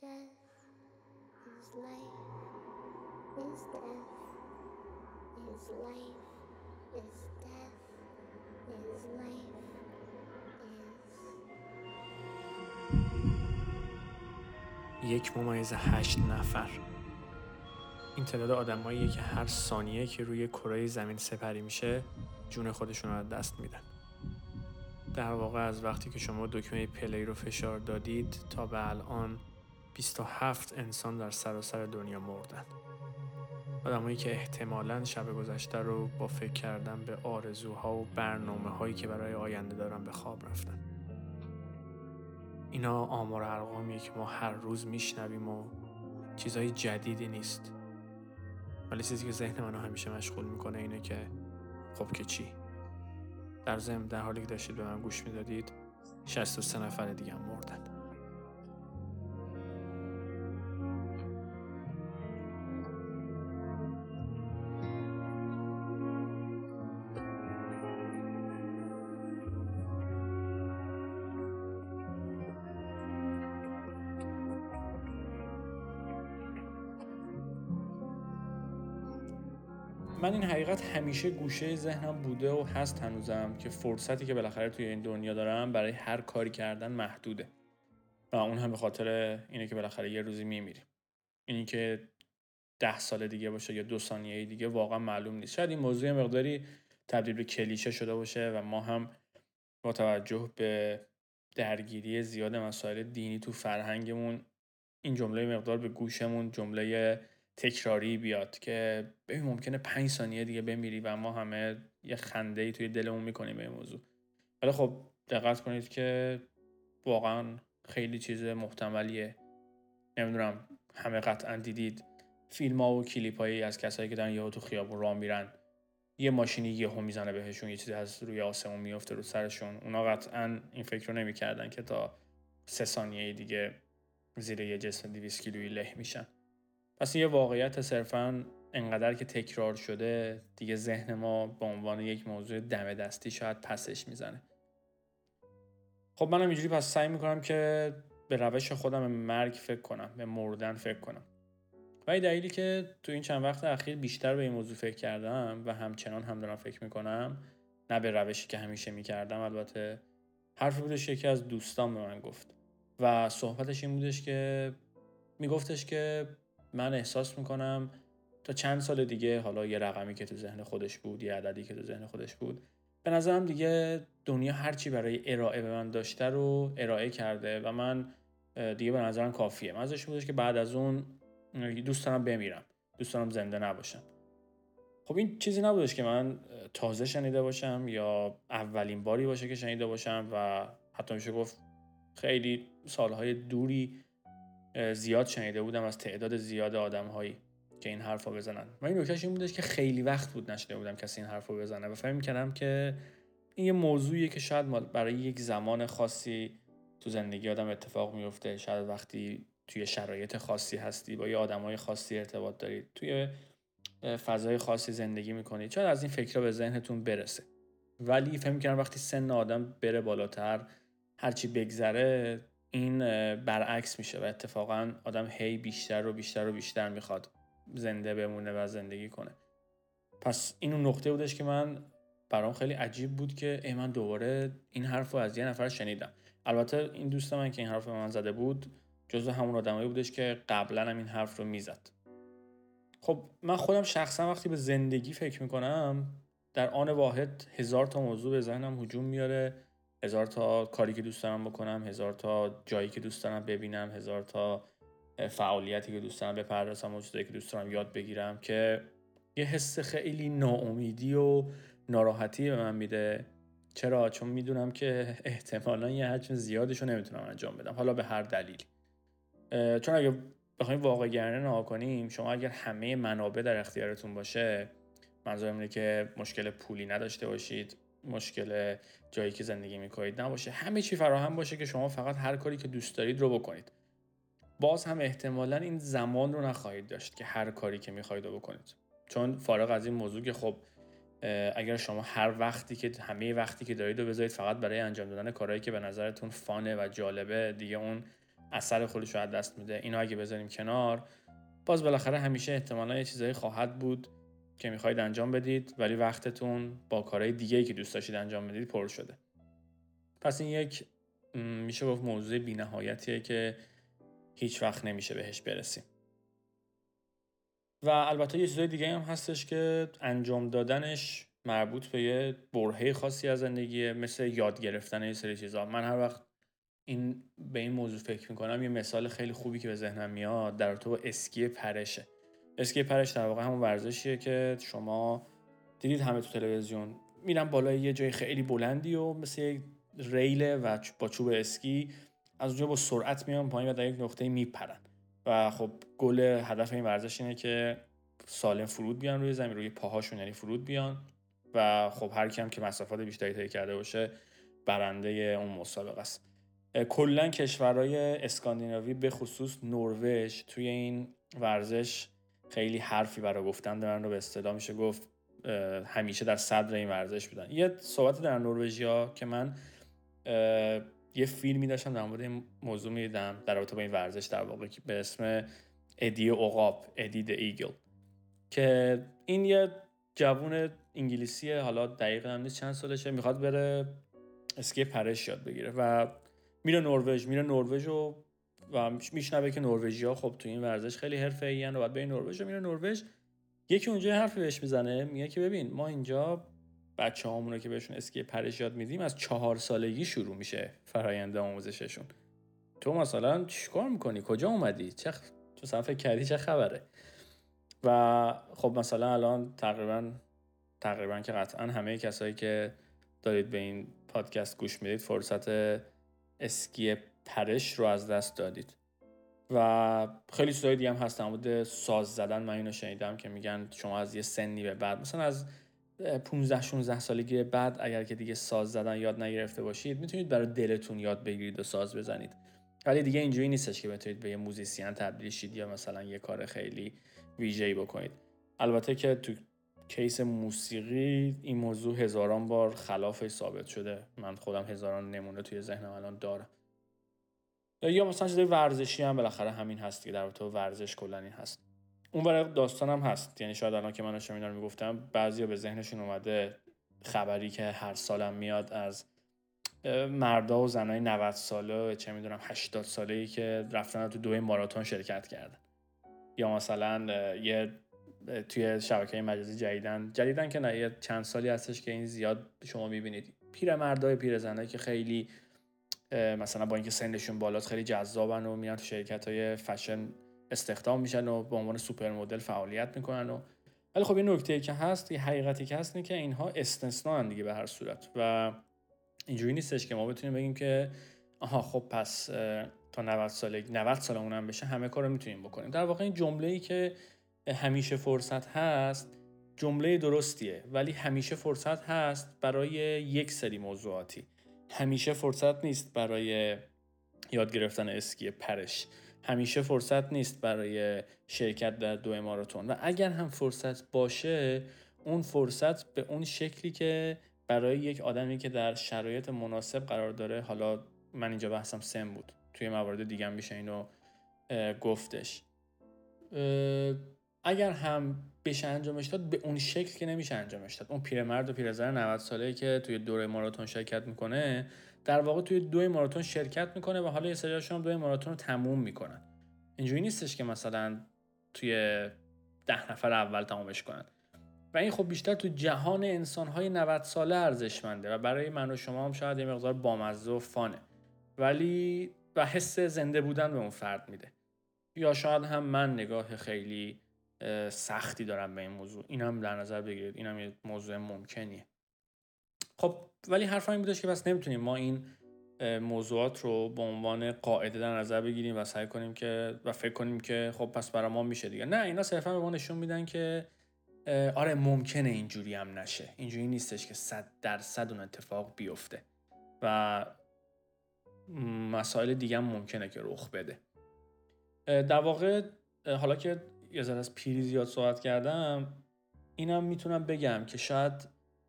Is life, is death, is life, is death, is life, یک ممیز هشت نفر. این تعداد آدماییه که هر ثانیه که روی کره زمین سپری میشه جون خودشون رو از دست میدن. در واقع از وقتی که شما دکمه پلی رو فشار دادید تا به الان 27 انسان در سراسر دنیا مردن آدمایی که احتمالا شب گذشته رو با فکر کردن به آرزوها و برنامه هایی که برای آینده دارن به خواب رفتن. اینا آمار ارقامیه که ما هر روز میشنویم و چیزهای جدیدی نیست. ولی چیزی که ذهن منو همیشه مشغول می‌کنه اینه که خب که چی؟ در ضمن در حالی که داشتید به من گوش می‌دادید 63 نفر دیگه هم مردن. حقیقت همیشه گوشه ذهنم بوده و هست هنوزم که فرصتی که بالاخره توی این دنیا دارم برای هر کاری کردن محدوده. و اون هم به خاطر اینه که بالاخره یه روزی میمیریم. اینی که ده سال دیگه باشه یا دو ثانیه دیگه واقعا معلوم نیست. شاید این موضوع مقداری تبدیل به کلیشه شده باشه و ما هم با توجه به درگیری زیاد مسائل دینی تو فرهنگمون این جمله مقدار به گوشمون جمله تکراری بیاد که ببین ممکنه پنج ثانیه دیگه بمیری و ما همه یه خنده ای توی دلمون می‌کنیم به این موضوع. ولی خب دقت کنید که واقعا خیلی چیز محتملیه. نمی‌دونم همه قطعا دیدید فیلم ها و کلیپ هایی از کسایی که دارن یهو تو خیابون راه میرن. یه ماشینی یهو می‌زنه بهشون یه چیزی از روی آسمون میفته رو سرشون. اونا قطعا این فکر رو نمی‌کردن که تا سه ثانیه دیگه زیر یه جسم 200 کیلویی له میشن. پس یه واقعیت صرفا انقدر که تکرار شده دیگه ذهن ما به عنوان یک موضوع دم دستی شاید پسش می‌زنه. خب منم اینجوری پس سعی می‌کنم که به روش خودم مرگ فکر کنم به مردن فکر کنم. و این دلیلی که تو این چند وقت اخیر بیشتر به این موضوع فکر کردم و همچنان هم دارم فکر می‌کنم نه به روشی که همیشه می‌کردم البته حرف بودش یکی از دوستان به من گفت. و صحبتش این بودش که میگفتش که من احساس می‌کنم تا چند سال دیگه حالا یه رقمی که تو ذهن خودش بود یه عددی که تو ذهن خودش بود به نظرم دیگه دنیا هرچی برای ارائه به من داشته رو ارائه کرده و من دیگه به نظرم کافیه. من ازش بودش که بعد از اون دوست دارم بمیرم. دوست دارم زنده نباشم. خب این چیزی نبودش که من تازه شنیده باشم یا اولین باری باشه که شنیده باشم و حتی میشه گفت خیلی سالهای دوری زیاد شنیده بودم از تعداد زیاد آدم هایی که این حرف رو بزنن. و این نکتهش این بودش که خیلی وقت بود نشنیده بودم کسی این حرف رو بزنه و فهم کردم که این یه موضوعیه که شاید برای یک زمان خاصی تو زندگی آدم اتفاق میفته شاید وقتی توی شرایط خاصی هستی با یه آدمای خاصی ارتباط دارید توی فضای خاصی زندگی می‌کنید شاید از این فکر به ذهنتون برسه. ولی فهم کردم وقتی سن آدم بره بالاتر هرچی بگذره این برعکس میشه و اتفاقا آدم هی بیشتر و بیشتر و بیشتر می‌خواد زنده بمونه و زندگی کنه. پس این اون نقطه بودش که من برام خیلی عجیب بود که ای من دوباره این حرف رو از یه نفر شنیدم. البته این دوست من که این حرف من زده بود جزو همون آدمایی بودش که قبلا هم این حرف رو می‌زد. خب من خودم شخصا وقتی به زندگی فکر می‌کنم در آن واحد هزار تا موضوع به ذهنم هجوم میاره. هزار تا کاری که دوست دارم بکنم هزار تا جایی که دوست دارم ببینم هزار تا فعالیتی که دوست دارم بپردازم و چیزایی که دوست دارم یاد بگیرم که یه حس خیلی ناامیدی و ناراحتی به من میده. چرا؟ چون می‌دونم که احتمالا یه حجم زیادش رو نمی‌تونم انجام بدم حالا به هر دلیل. چون اگه بخوایم واقع گرنه نها کنیم شما اگر همه منابع در اختیارتون باشه منظورم اینه که مشکل پولی نداشته باشید. مشکل جایی که زندگی می‌کنید نباشه. همه چی فراهم باشه که شما فقط هر کاری که دوست دارید رو بکنید. باز هم احتمالا این زمان رو نخواهید داشت که هر کاری که می‌خواهید رو بکنید. چون فارغ از این موضوع که خب اگر شما هر وقتی که همه وقتی که دارید رو بذارید فقط برای انجام دادن کارهایی که به نظرتون فانه و جالبه دیگه اون اثر خودش رو از دست میده. اینا اگه بذاریم کنار باز بالاخره همیشه احتمالا یه چیزایی خواهد بود. که می‌خواید انجام بدید ولی وقتتون با کارهای دیگه که دوست داشتید انجام بدید پر شده. پس این یک میشه گفت موضوع بینهایتیه که هیچ وقت نمیشه بهش برسیم. و البته یه چیزای دیگه هم هستش که انجام دادنش مربوط به یه برهه خاصی از زندگیه مثل یاد گرفتن یه سری چیزا. من هر وقت این به این موضوع فکر می‌کنم یه مثال خیلی خوبی که به ذهنم میاد در تو اسکی پرشه. اسکی پرش در واقع همون ورزشیه که شما دیدید همه تو تلویزیون. میرن بالای یه جای خیلی بلندی و مثل یک ریله و با چوب اسکی از اونجا با سرعت میان پایین و در یک نقطه میپرن. و خب گل هدف این ورزش اینه که سالم فرود بیان روی زمین روی پاهاشون یعنی فرود بیان. و خب هر کیم که مسافت بیشتری طی کرده باشه برنده اون مسابقه است. کلا کشورهای اسکاندیناوی به خصوص نروژ توی این ورزش خیلی حرفی برای گفتن دارن رو به اصطلاح میشه گفت همیشه در صدر این ورزش بودن یه صحبت در نروژیا که من یه فیلمی داشتم در مورد این موضوع می‌دیدم در رابطه با این ورزش در واقع به اسم ادی اوقاب ادی د ایگل که این یه جوون انگلیسیه حالا دقیقا هم نیست چند سالشه می‌خواد بره اسکی پرش یاد بگیره و میره نروژ میره نروژ و و میشنوه که نروژیا خب تو این ورزش خیلی حرفه‌ای ان و بعد به نروژ میره نروژ. یکی اونجا حرفی بهش می‌زنه میگه که ببین ما اینجا بچه رو که بهشون اسکی پرش یاد میدیم از چهار سالگی شروع میشه فرایند آموزششون. تو مثلا چیکار می‌کنی؟ کجا اومدی؟ چه تو صفحه کردی چه خبره؟ و خب مثلا الان تقریبا تقریبا که قطعا همه کسایی که دارید به این پادکست گوش می‌دید فرصت اسکی پرش رو از دست دادید. و خیلی چیزای دیگه هم هست در ساز زدن. من اینو شنیدم که میگن شما از یه سنی به بعد مثلا از 15 16 سالگی بعد اگر که دیگه ساز زدن یاد نگرفته باشید می‌تونید برای دلتون یاد بگیرید و ساز بزنید. ولی دیگه اینجوری نیستش که بتونید به یه موزیسین تبدیل شید یا مثلا یه کار خیلی ویژه‌ای بکنید. البته که تو case موسیقی این موضوع هزاران بار خلافش ثابت شده. من خودم هزاران نمونه توی ذهنم الان دارم. یا مثلا چیزای ورزشی هم بالاخره همین هست که در تو ورزش کلا این هست. اون برای داستان هم هست. یعنی شاید الان که من داشتم اینا رو می‌گفتم بعضیا به ذهنشون اومده خبری که هر سالم میاد از مردا و زنای 90 ساله چه می‌دونم 80 ساله ای که رفتن تو دوی ماراتون شرکت کردن. یا مثلا یه توی شبکه مجازی جدیدن. جدیدن که نه یه چند سالی هستش که این زیاد شما می‌بینید. پیر مردای پیر زنایی که خیلی مثلا با اینکه سنشون بالاست خیلی جذابن و میان تو شرکت های فشن استخدام میشن و به عنوان سوپر مدل فعالیت می‌کنن و ولی خب این نکته که هست یه حقیقتی که هست اینه که اینها استثنا دیگه به هر صورت و اینجوری نیستش که ما بتونیم بگیم که آها خب پس تا 90 سال 90 سالمون هم بشه همه کارو می‌تونیم بکنیم. در واقع این جمله ای که همیشه فرصت هست جمله درستیه ولی همیشه فرصت هست برای یک سری موضوعاتی. همیشه فرصت نیست برای یاد گرفتن اسکی پرش. همیشه فرصت نیست برای شرکت در دو ماراتون. و اگر هم فرصت باشه اون فرصت به اون شکلی که برای یک آدمی که در شرایط مناسب قرار داره حالا من اینجا بحثم سن بود. توی موارد دیگه میشه اینو گفتش. اگر هم بشه انجامش داد به اون شکل که نمیشه انجامش داد. اون پیرمرد و پیرزن 90 ساله که توی دوره ماراتون شرکت می‌کنه در واقع توی دوی ماراتون شرکت می‌کنه و حالا یه سریاشون هم دوی ماراتون رو تموم می‌کنن. اینجوری نیستش که مثلا توی ده نفر اول تمامش کنن. و این خب بیشتر تو جهان انسانهای 90 ساله ارزشمنده و برای من و شما هم شاید یه مقدار بامزه و فانه. ولی و حس زنده بودن به اون فرد میده. یا شاید هم من نگاه خیلی سختی دارم به این موضوع. این هم در نظر بگیرید. این هم یه موضوع ممکنیه. خب ولی حرف این بودش که بس نمی‌تونیم ما این موضوعات رو به عنوان قاعده در نظر بگیریم و سعی کنیم که و فکر کنیم که خب پس برای ما میشه دیگه. نه اینا صرفا به ما نشون میدن که آره ممکنه اینجوری هم نشه. اینجوری نیستش که صد درصد اون اتفاق بیفته. و مسائل دیگه هم ممکنه که رخ بده. در واقع حالا که یه ذره از پیری زیاد صحبت کردم اینم می‌تونم بگم که شاید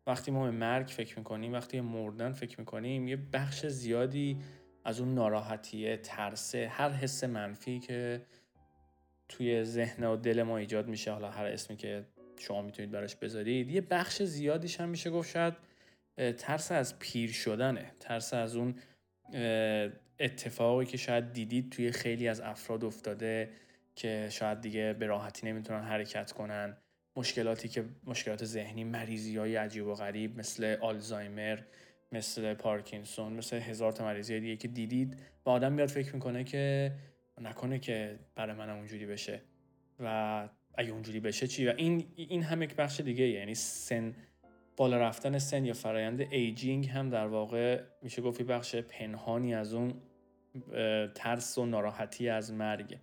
وقتی ما به مرگ فکر می‌کنیم وقتی مردن فکر می‌کنیم یه بخش زیادی از اون ناراحتیه ترسه هر حس منفی که توی ذهن و دل ما ایجاد میشه حالا هر اسمی که شما می‌تونید براش بذارید یه بخش زیادیش هم میشه گفت شاید ترس از پیر شدنه ترس از اون اتفاقی که شاید دیدید توی خیلی از افراد افتاده. که شاید دیگه به راحتی نمی‌تونن حرکت کنن. مشکلاتی که مشکلات ذهنی مریضی های عجیب و غریب مثل آلزایمر مثل پارکینسون مثل هزار تا مریضی دیگه که دیدید و آدم میاد فکر می‌کنه که نکنه که برای منم اونجوری بشه. و اگه اونجوری بشه چی؟ و این این هم یک بخش دیگه یعنی سن بالا رفتن سن یا فرایند ایجینگ هم در واقع میشه گفت بخش پنهانی از اون ترس و ناراحتی از مرگ.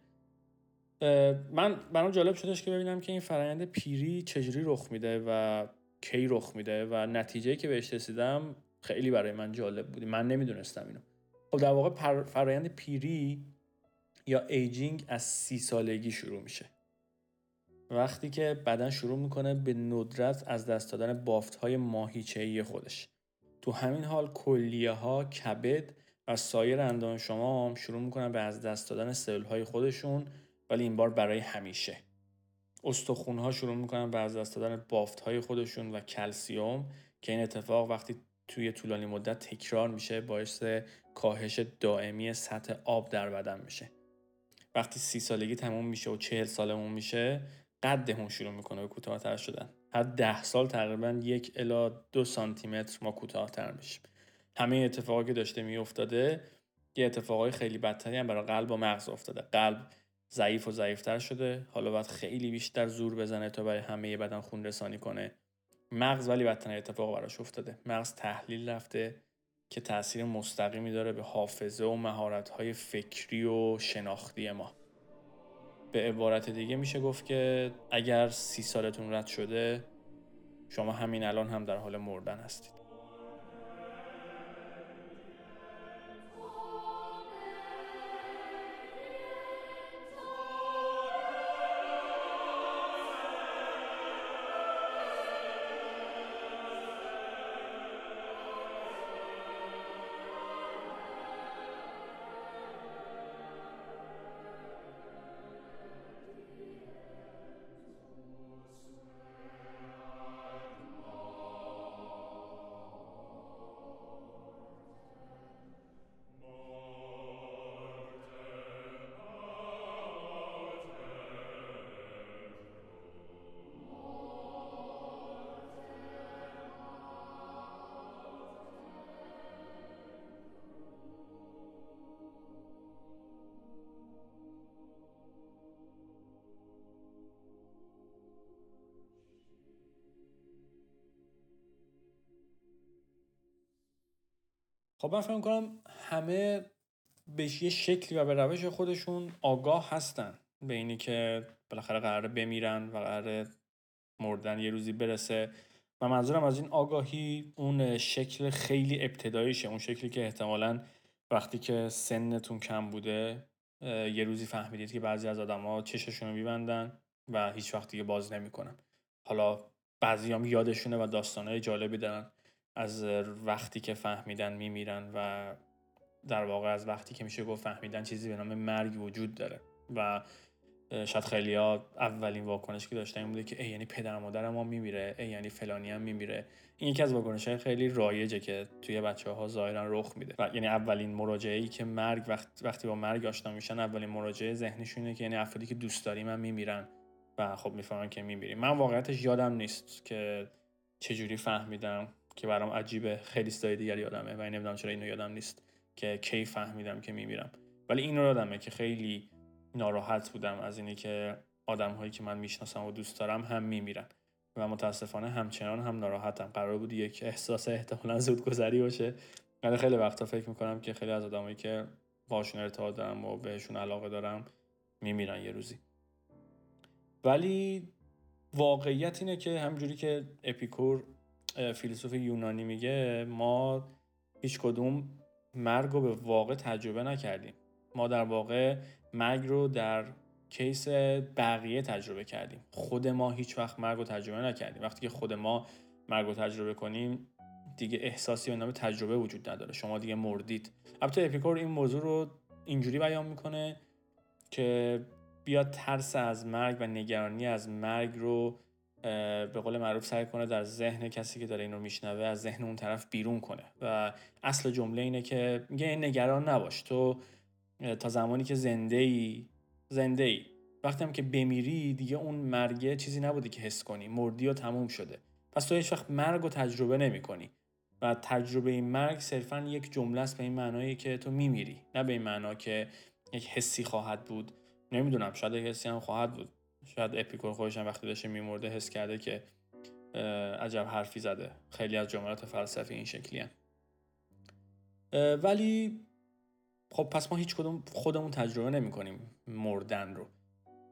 من برام جالب شدش که ببینم که این فرایند پیری چجوری رخ میده و کی رخ میده و نتیجه که بهش رسیدم خیلی برای من جالب بودی من نمی‌دونستم اینو. خب در واقع فرایند پیری یا aging از سی سالگی شروع میشه. وقتی که بدن شروع می‌کنه به ندرت از دست دادن بافت های ماهیچه‌ای خودش. تو همین حال کلیه ها کبد و سایر اندام شما هم شروع می‌کنن به از دست دادن سلول های خودشون ولی این بار برای همیشه. استخون ها شروع می‌کنن به از دست دادن بافت های خودشون و کلسیوم که این اتفاق وقتی توی طولانی مدت تکرار میشه باعث کاهش دائمی سطح آب در بدن میشه. وقتی سی سالگی تموم میشه و چهل سالمون میشه قدمون شروع می‌کنه به کوتاهتر شدن. هر ده سال تقریبا یک الا دو سانتی متر ما کوتاهتر میشیم. همه اتفاقی که داشته میافتاده یه اتفاقای خیلی بدتری هم برای قلب و مغز افتاده. قلب ضعیف و ضعیفتر شده. حالا باید خیلی بیشتر زور بزنه تا برای همه بدن خون رسانی کنه. مغز ولی بدترین اتفاق براش افتاده. مغز تحلیل رفته که تاثیر مستقیمی داره به حافظه و مهارت‌های فکری و شناختی ما. به عبارت دیگه میشه گفت که اگر سی سالتون رد شده شما همین الان هم در حال مردن هستید. خب من فکر کنم همه به یه شکلی و به روش خودشون آگاه هستن. به اینی که بالاخره قراره بمیرن و قراره مردن یه روزی برسه. و منظورم از این آگاهی اون شکل خیلی ابتداییشه. اون شکلی که احتمالا وقتی که سنتون کم بوده یه روزی فهمیدید که بعضی از آدما چششون رو میبندن و هیچ وقت دیگه باز نمی‌کنن. حالا بعضی هم یادشونه و داستانهای جالبی دارن. از وقتی که فهمیدن میمیرن و در واقع از وقتی که میشه گفت فهمیدن چیزی به نام مرگ وجود داره. و شاید خیلی ها اولین واکنش که داشتن این بوده که ای یعنی پدر و مادر ما میمیره ای یعنی فلانی هم میمیره. این یکی از واکنش های خیلی رایجه که توی بچه ها ظاهرا رخ میده. و یعنی اولین مراجعه ای که مرگ وقت وقتی با مرگ آشنا میشن اولین مراجعه ذهنشونه که یعنی افرادی که دوست داریم هم میمیرن و خب می‌فهمن که میمیریم. من واقعیتش یادم نیست که چجوری فهمیدم. که برام عجیبه. خیلی استای دیگری یادمه و نمی‌دونم چرا اینو یادم نیست که کی فهمیدم که میمیرم. ولی اینو یادمه که خیلی ناراحت بودم از اینی که آدم هایی که من می‌شناسم و دوست دارم هم میمیرن. و متاسفانه همچنان هم ناراحتم. قرار بود یک احساس احتمالا زود گذری باشه. ولی خیلی وقتا فکر می‌کنم که خیلی از آدمایی که باشون ارتباط دارم و بهشون علاقه دارم میمیرن یه روزی. ولی واقعیت اینه که همونجوری که اپیکور فیلسوف یونانی میگه ما هیچ کدوم مرگ رو به واقع تجربه نکردیم. ما در واقع مرگ رو در case بقیه تجربه کردیم. خود ما هیچ وقت مرگ رو تجربه نکردیم. وقتی که خود ما مرگ رو تجربه کنیم دیگه احساسی به نام تجربه وجود نداره. شما دیگه مردید. البته اپیکور این موضوع رو اینجوری بیان می‌کنه که بیاد ترس از مرگ و نگرانی از مرگ رو به قول معروف سعی کنه در ذهن کسی که داره این رو میشنوه از ذهن اون طرف بیرون کنه. و اصل جمله اینه که میگه نگران نباش. تو تا زمانی که زنده ای زنده ای وقتی هم که بمیری دیگه اون مرگه چیزی نبوده که حس کنی. مردی و تموم شده. پس تو هیچ وقت مرگ رو تجربه نمی کنی و تجربه این مرگ صرفا یک جمله است به این معنایی که تو میمیری. نه به این معنا که یک حسی خواهد بود. نمی‌دونم شاید حسی هم خواهد بود. شاید اپیکور خودش هم وقتی داشته میمرده حس کرده که عجب حرفی زده. خیلی از جملات فلسفی این شکلی هم. ولی خب پس ما هیچ کدوم خودمون تجربه نمی کنیم مردن رو.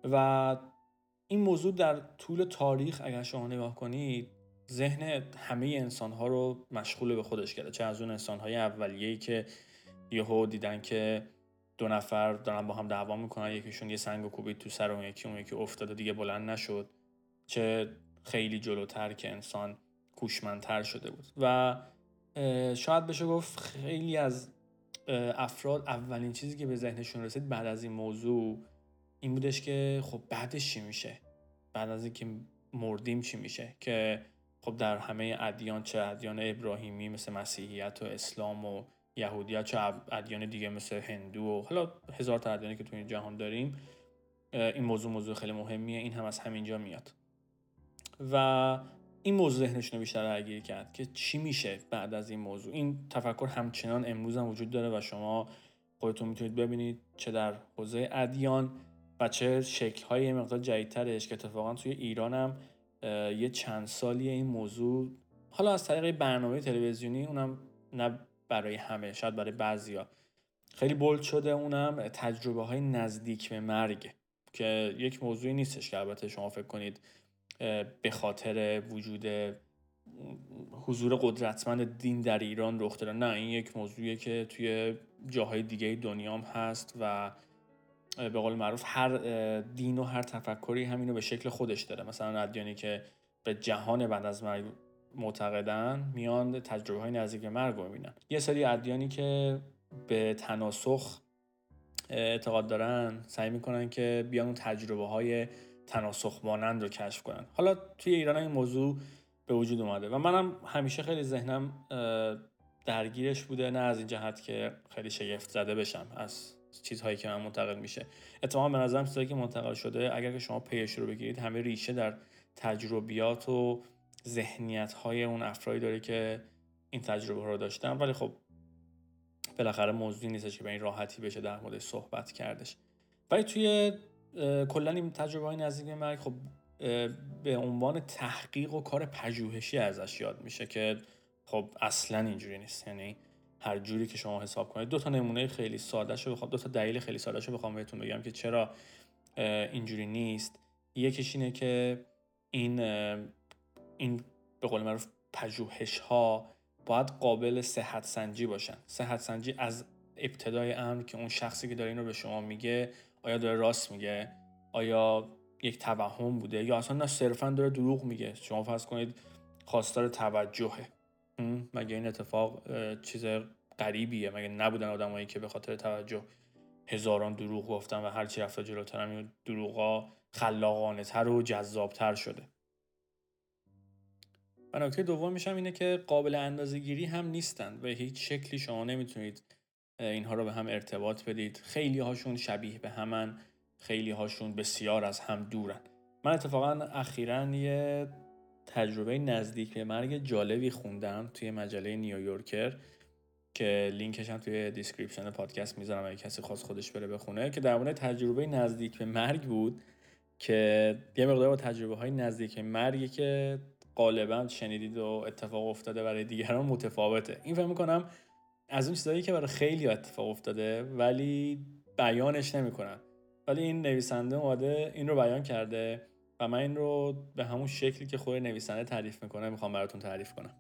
و این موضوع در طول تاریخ اگر شما نگاه کنید ذهن همه انسان ها رو مشغول به خودش کرده چه از اون انسان های اولیه‌ای که یهو دیدن که دو نفر دارن با هم دعوا می‌کنن یکیشون یه سنگ و کوبید تو سر اون یکی اون یکی افتاده دیگه بلند نشد. چه خیلی جلوتر که انسان کوشمندتر شده بود. و شاید بشه گفت خیلی از افراد اولین چیزی که به ذهنشون رسید بعد از این موضوع این بودش که خب بعدش چی میشه؟ بعد از اینکه مردیم چی میشه؟ که خب در همه ادیان چه ادیان ابراهیمی مثل مسیحیت و اسلام و یهودیت چه ادیان دیگه مثل هندو و حالا هزار تا ادیانی که تو این جهان داریم این موضوع موضوع خیلی مهمیه این هم از همینجا میاد. و این موضوع ذهنشون رو بیشتر درگیر کرد که چی میشه بعد از این موضوع. این تفکر همچنان امروز هم وجود داره و شما خودتون می‌تونید ببینید چه در حوزه ادیان و چه شکل های مقدار جدیدترش که اتفاقا توی ایران هم یه چند سالی این موضوع حالا از طریق برنامه تلویزیونی اونم نه برای همه شاید برای بعضیا. خیلی بولد شده اونم تجربه های نزدیک به مرگ که یک موضوعی نیستش که البته شما فکر کنید به خاطر وجود حضور قدرتمند دین در ایران رخ داره نه این یک موضوعیه که توی جاهای دیگه دنیام هست و به قول معروف هر دین و هر تفکری همینو به شکل خودش داره. مثلا ادیانی که به جهان بعد از مرگ معتقدن میان تجربه های نزدیک مرگ رو می‌بینن. یه سری ادیانی که به تناسخ اعتقاد دارن سعی می‌کنن که بیان اون تجربه های تناسخ مانند رو کشف کنن. حالا توی ایران این موضوع به وجود اومده و منم همیشه خیلی ذهنم درگیرش بوده نه از این جهت که خیلی شگفت زده بشم از چیزهایی که من منتقل میشه. اتفاقا به نظرم چیزهایی که منتقل شده اگر که شما پیش رو بگیرید همه ریشه در تجربیات و ذهنیت های اون افرادی داره که این تجربه رو داشتن. ولی خب بالاخره موضوعی نیستش که به این راحتی بشه در مورد صحبت کردش. ولی توی کلا این تجربه های نزدیک مرگ خب به عنوان تحقیق و کار پژوهشی ازش یاد میشه که خب اصلا اینجوری نیست. یعنی هر جوری که شما حساب کنید دو تا نمونه خیلی ساده شو بخوام دو تا دلیل خیلی ساده شو بخوام بهتون بگم که چرا اینجوری نیست. یکیش اینه که این این به قول معروف پژوهش ها باید قابل صحت سنجی باشن. صحت سنجی از ابتدای امر که اون شخصی که داره این رو به شما میگه آیا داره راست میگه؟ آیا یک توهم بوده؟ یا اصلا نه صرفا داره دروغ میگه. شما فرض کنید خواستار توجهه. مگه این اتفاق چیز غریبیه؟ مگه نبودن آدمایی که به خاطر توجه هزاران دروغ گفتن و هرچی رفته جلوتر هم دروغا خلاقانه تر و جذابتر شده؟ نکته دوم میشم اینه که قابل اندازه گیری هم نیستن و هیچ شکلی شما نمی‌تونید اینها رو به هم ارتباط بدید. خیلی هاشون شبیه به همن خیلی هاشون بسیار از هم دورن. من اتفاقا اخیرا یه تجربه نزدیک به مرگ جالبی خوندم توی مجله نیویورکر که لینکش هم توی description پادکست می‌ذارم اگه کسی خواست خودش بره بخونه که در مورد تجربه نزدیک به مرگ بود که یه مقدار با تجربه های نزدیک به مرگی که غالبا شنیدید و اتفاق افتاده برای دیگران متفاوته. این فکر می‌کنم از اون چیزایی که برای خیلی اتفاق افتاده ولی بیانش نمی‌کنن. ولی این نویسنده اومده این رو بیان کرده و من این رو به همون شکلی که خود نویسنده تعریف می‌کنه می‌خوام براتون تعریف کنم.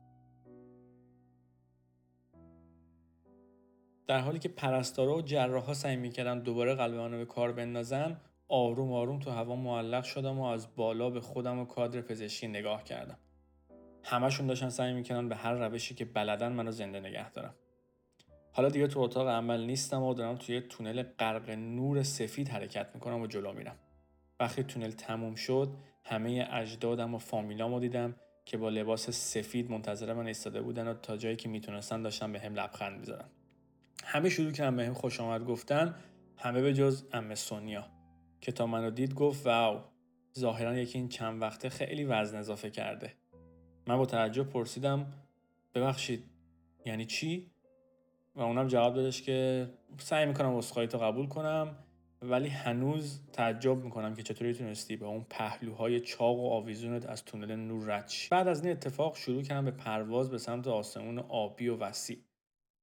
در حالی که پرستارا و جراحا سعی می‌کردن دوباره قلب منو به کار بندازن آروم آروم تو هوا معلق شدم و از بالا به خودم و کادر پزشکی نگاه کردم. همشون داشتن سعی می‌کنن به هر روشی که بلدن منو زنده نگه دارم. حالا دیگه تو اتاق عمل نیستم و دارم توی تونل غرق نور سفید حرکت می‌کنم و جلو میرم. وقتی تونل تموم شد همه اجدادم و فامیلامو دیدم که با لباس سفید منتظر من ایستاده بودن و تا جایی که می‌تونستن داشتن به هم لبخند می‌زدن. همه شروع کردن به هم خوش آمد گفتن همه به جز ام سونیا که تا منو دید گفت واو ظاهرا یکی این چند وقته خیلی وزن اضافه کرده. من با تعجب پرسیدم ببخشید یعنی چی؟ و اونم جواب دادش که سعی می‌کنم اسخای تو قبول کنم ولی هنوز تعجب می‌کنم که چطوری تونستی به اون پهلوهای چاق و آویزونت از تونل نور رد بعد از این اتفاق شروع کردم به پرواز به سمت آسمون آبی و وسیع.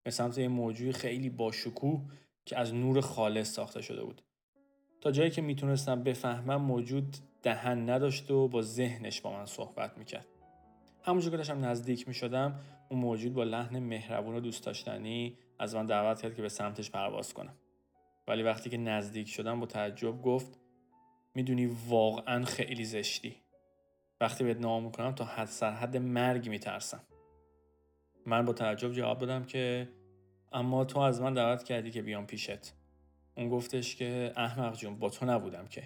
به سمت یه موجوی خیلی باشکوه که از نور خالص ساخته شده بود. تا جایی که می‌تونستم بفهمم موجود دهن نداشت و با ذهنش با من صحبت می‌کرد. همونجور که داشتم نزدیک می‌شدم اون موجود با لحن مهربون و دوست داشتنی از من دعوت کرد که به سمتش پرواز کنم. ولی وقتی که نزدیک شدم با تعجب گفت می‌دونی واقعا خیلی زشتی. وقتی بهت نام می‌کنم تا حد سرحد مرگ میترسم. من با تعجب جواب دادم که اما تو از من دعوت کردی که بیام پیشت. اون گفتش که احمق جون با تو نبودم که.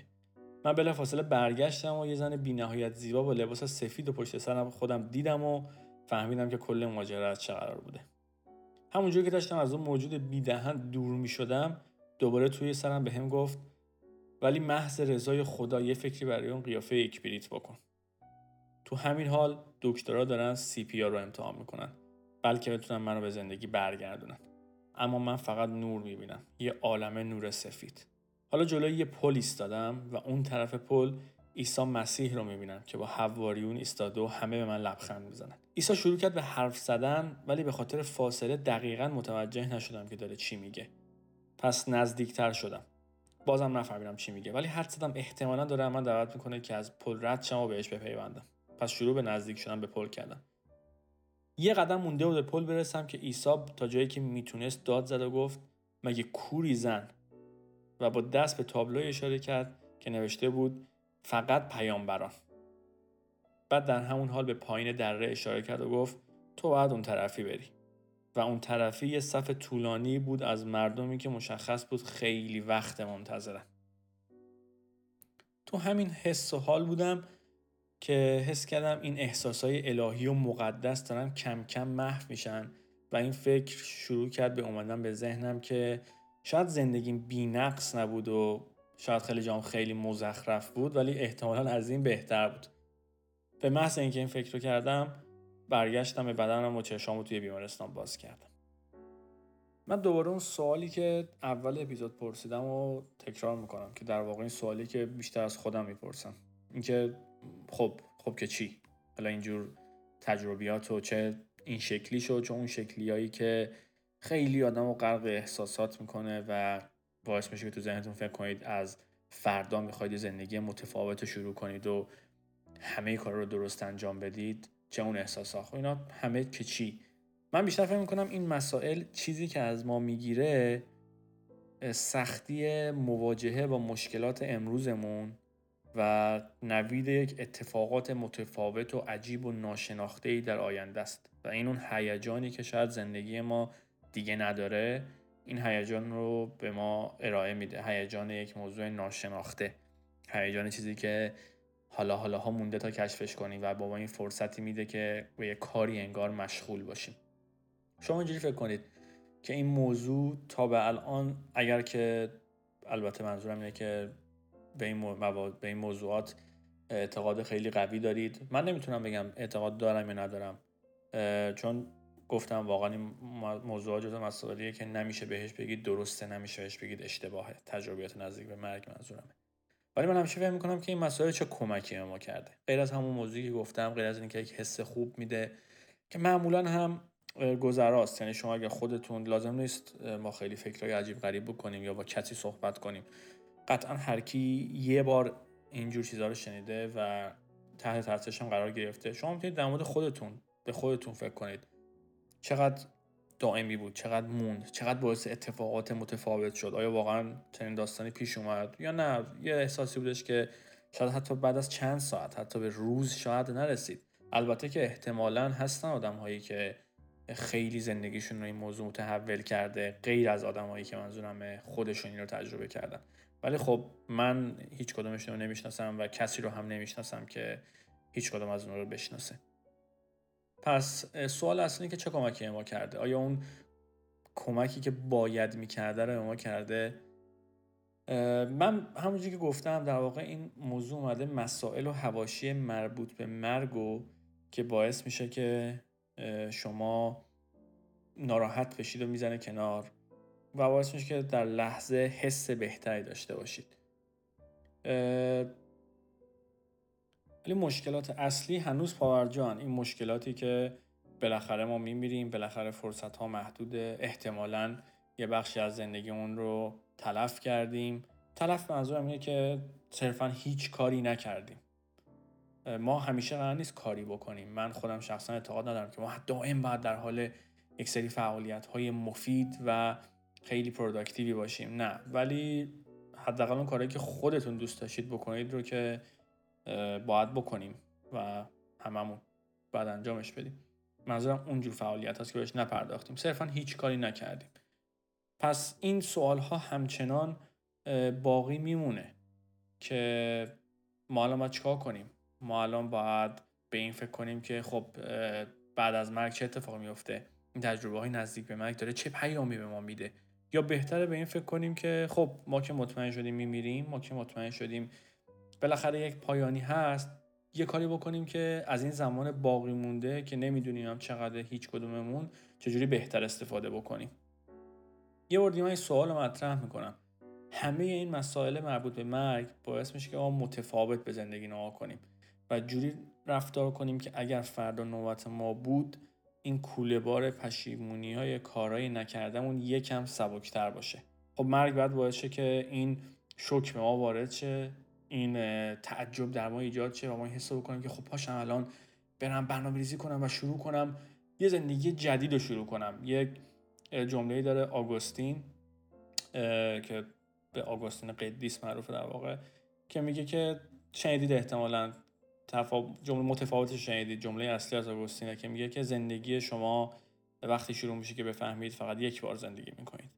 من بلا فاصله برگشتم و یه زن بینهایت زیبا با لباس سفید و پشت سرم خودم دیدم و فهمیدم که کل ماجرا از چه قرار بوده. همونجور که داشتم از اون موجود بیدهن دور می شدم دوباره توی سرم به هم گفت ولی محض رضای خدا یه فکری برای اون قیافه اکبریت بکن. تو همین حال دکترها دارن سی پی رو امتحان می‌کنن بلکه بتونن منو به زندگی برگردونن. اما من فقط نور می‌بینم یه عالم نور سفید. حالا جلوی یه پل ایستادم و اون طرف پل عیسی مسیح رو می‌بینم که با حواریون ایستاده و همه به من لبخند می‌زنن. عیسی شروع کرد به حرف زدن ولی به خاطر فاصله دقیقا متوجه نشدم که داره چی میگه. پس نزدیکتر شدم. بازم نفهمیدم چی میگه ولی حد زدم احتمالا داره من دعوت می‌کنه که از پل رد شم و بهش بپیوندم. پس شروع به نزدیک شدن به پل کردم. یه قدم مونده و به پل برسم که عیسی تا جایی که می‌تونست داد زد و گفت مگه کوری زن و با دست به تابلوی اشاره کرد که نوشته بود فقط پیامبران بعد در همون حال به پایین دره اشاره کرد و گفت تو باید اون طرفی بری. و اون طرفی یه صف طولانی بود از مردمی که مشخص بود خیلی وقت منتظرن. تو همین حس و حال بودم که حس کردم این احساسای الهی و مقدس دارن کم کم محو میشن و این فکر شروع کرد به اومدن به ذهنم که شاید زندگیم بی نقص نبود و شاید خیلی جام خیلی مزخرف بود ولی احتمالا از این بهتر بود. به محض اینکه این فکر رو کردم برگشتم به بدنم و چشامو توی بیمارستان باز کردم. من دوباره اون سوالی که اول اپیزود پرسیدم و تکرار می‌کنم که در واقع این سوالی که بیشتر از خودم می‌پرسم. اینکه خب خب که چی؟ حالا اینجور تجربیات و چه این شکلی شد چه اون شکلیایی که خیلی آدم رو غرق احساسات می‌کنه و باعث میشه که تو ذهنتون فکر کنید از فردا می‌خواید زندگی متفاوت شروع کنید و همه کار رو درست انجام بدید چه اون احساسات خب اینا همه که چی؟ من بیشتر فکر می‌کنم این مسائل چیزی که از ما می‌گیره سختی مواجهه با مشکلات امروزمون و نوید یک اتفاقات متفاوت و عجیب و ناشناخته ای در آینده است و این اون هیجانی که شاید زندگی ما دیگه نداره این هیجان رو به ما ارائه میده. هیجان یک موضوع ناشناخته. هیجان چیزی که حالا حالا ها مونده تا کشفش کنیم و با این فرصتی میده که به یه کاری انگار مشغول باشیم. شما اینجوری فکر کنید که این موضوع تا به الان اگر که البته منظورم اینه که به این, موضوعات, به این موضوعات اعتقاد خیلی قوی دارید. من نمی‌تونم بگم اعتقاد دارم یا ندارم چون گفتم واقعا این موضوع جزو مسائلیه که نمیشه بهش بگید درسته نمیشه بهش بگید اشتباهه. تجربیات نزدیک به مرگ منظورمه. ولی من همیشه فکر می‌کنم که این مسائل چه کمکی به ما کرده. غیر از همون موضوعی که گفتم غیر از اینکه یک حس خوب میده که معمولا هم گذراست. یعنی شما اگر خودتون لازم نیست ما خیلی فکرهای عجیب غریب بکنیم یا با کسی صحبت کنیم. قطعا هر کی یه بار اینجور چیزها رو شنیده و تحت تاثیرش هم قرار گرفته شما می‌تونید در مورد خودتون به خودتون فکر کنید. چقدر دائمی بود چقدر موند چقدر باعث اتفاقات متفاوت شد. آیا واقعا چنین داستانی پیش اومد؟ یا نه یه احساسی بودش که شاید حتی بعد از چند ساعت حتی به روز شاید نرسید. البته که احتمالا هستن آدم هایی که خیلی زندگیشون رو این موضوع متحول کرده غیر از آدم هایی که منظورم خودشون این رو تجربه کردن. ولی خب من هیچ کدومشون رو نمی‌شناسم و کسی رو هم نمی‌شناسم که هیچ کدوم از اون رو بشناسه. پس سوال اصلی که چه کمکی ما کرده؟ آیا اون کمکی که باید می‌کرده رو ما کرده؟ من همونجوری که گفتم در واقع این موضوع اومده مسائل و هواشی مربوط به مرگ و که باعث میشه که شما ناراحت بشید و می‌زنه کنار و باعث میشه که در لحظه حس بهتری داشته باشید. ولی مشکلات اصلی هنوز پاورجان. این مشکلاتی که بالاخره ما میمیریم بالاخره فرصت ها محدوده. احتمالا یه بخشی از زندگیمون رو تلف کردیم. تلف منظورم اینه که صرفا هیچ کاری نکردیم. ما همیشه قرار نیست کاری بکنیم. من خودم شخصا اعتقاد ندارم که ما دائم باید در حال یک سری فعالیت های مفید و خیلی پروداکتیوی باشیم. نه. ولی حداقل اون کارهایی که خودتون دوست داشتید بکنید رو که باید بکنیم و هممون بعد انجامش بدیم. منظورم اونجور فعالیت هست که بهش نپرداختیم. صرفا هیچ کاری نکردیم. پس این سوال ها همچنان باقی میمونه که ما الان باید چیکار کنیم؟ ما الان باید به این فکر کنیم که خب بعد از مرگ چه اتفاقی میفته این تجربه های نزدیک به مرگ داره چه پیامی به ما میده؟ یا بهتره به این فکر کنیم که خب ما که مطمئن شدیم میمیریم ما که مطمئن شدیم بالاخره یک پایانی هست. یه کاری بکنیم که از این زمان باقی مونده که نمی‌دونیم چقدر هیچ کدوممون چجوری بهتر استفاده بکنیم. یه بردی من سوال مطرح می‌کنم. همه این مسائل مربوط به مرگ باعث میشه که ما متفاوت به زندگی نگاه کنیم و جوری رفتار کنیم که اگر فردا نوبت ما بود این کوله بار پشیمونی های کارهای نکردمون یکم سبکتر باشه. خب مرگ باید باعث شه که این به ما وارد شه. این تعجب در ما ایجاد شه و ما حس بکنیم که خب پاشم الان برم برنامه ریزی کنم و شروع کنم یه زندگی جدید رو شروع کنم. یک جمله داره آگوستین که به آگوستین قدیس معروفه در واقع که میگه که شنیدید احتمالا جمله متفاوتش شنیدید. جمله اصلی از آگوستینه که میگه که زندگی شما وقتی شروع میشه که بفهمید فقط یک بار زندگی می‌کنید.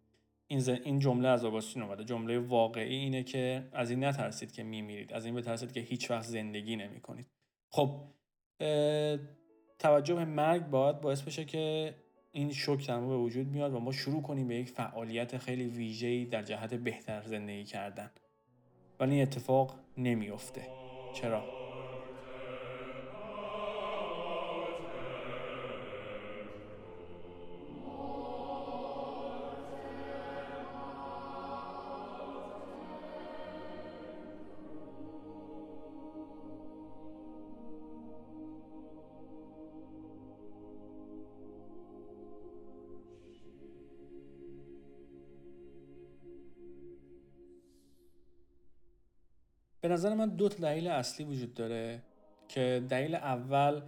این, این جمله از آگوستین اومده. جمله واقعی اینه که از این نترسید که میمیرید. از این بترسید که هیچ وقت زندگی نمی‌کنید. خب توجه به مرگ باید باعث بشه که این شوک در به وجود میاد و ما شروع کنیم به یک فعالیت خیلی ویژه‌ای در جهت بهتر زندگی کردن. ولی این اتفاق نمیافته. چرا؟ به نظر من دو دلیل اصلی وجود داره که دلیل اول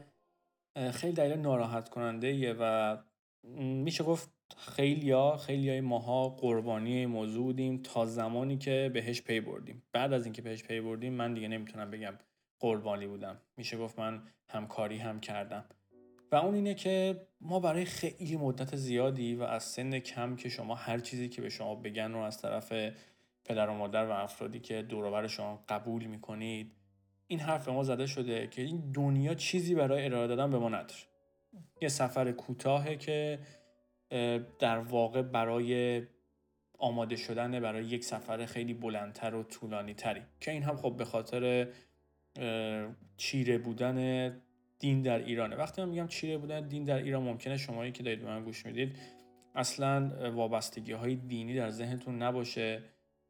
خیلی دلیل ناراحت کننده و میشه گفت خیلیا خیلی های ماها قربانی موضوع بودیم تا زمانی که بهش پی بردیم. بعد از اینکه بهش پی بردیم من دیگه نمی‌تونم بگم قربانی بودم. میشه گفت من همکاری هم کردم. و اون اینه که ما برای خیلی مدت زیادی و از سن کم که شما هر چیزی که به شما بگن رو از طرف پدر و مادر و افرادی که دور شما قبول می‌کنید این حرف ما زده شده که این دنیا چیزی برای ارائه دادن به ما نداره. یه سفر کوتاهه که در واقع برای آماده شدن برای یک سفر خیلی بلندتر و طولانی تری که این هم خب به خاطر چیره بودن دین در ایرانه. وقتی من میگم چیره بودن دین در ایران ممکنه شمایی که دارید به من گوش می‌دید اصلا وابستگی های دینی در ذهنتون نباشه.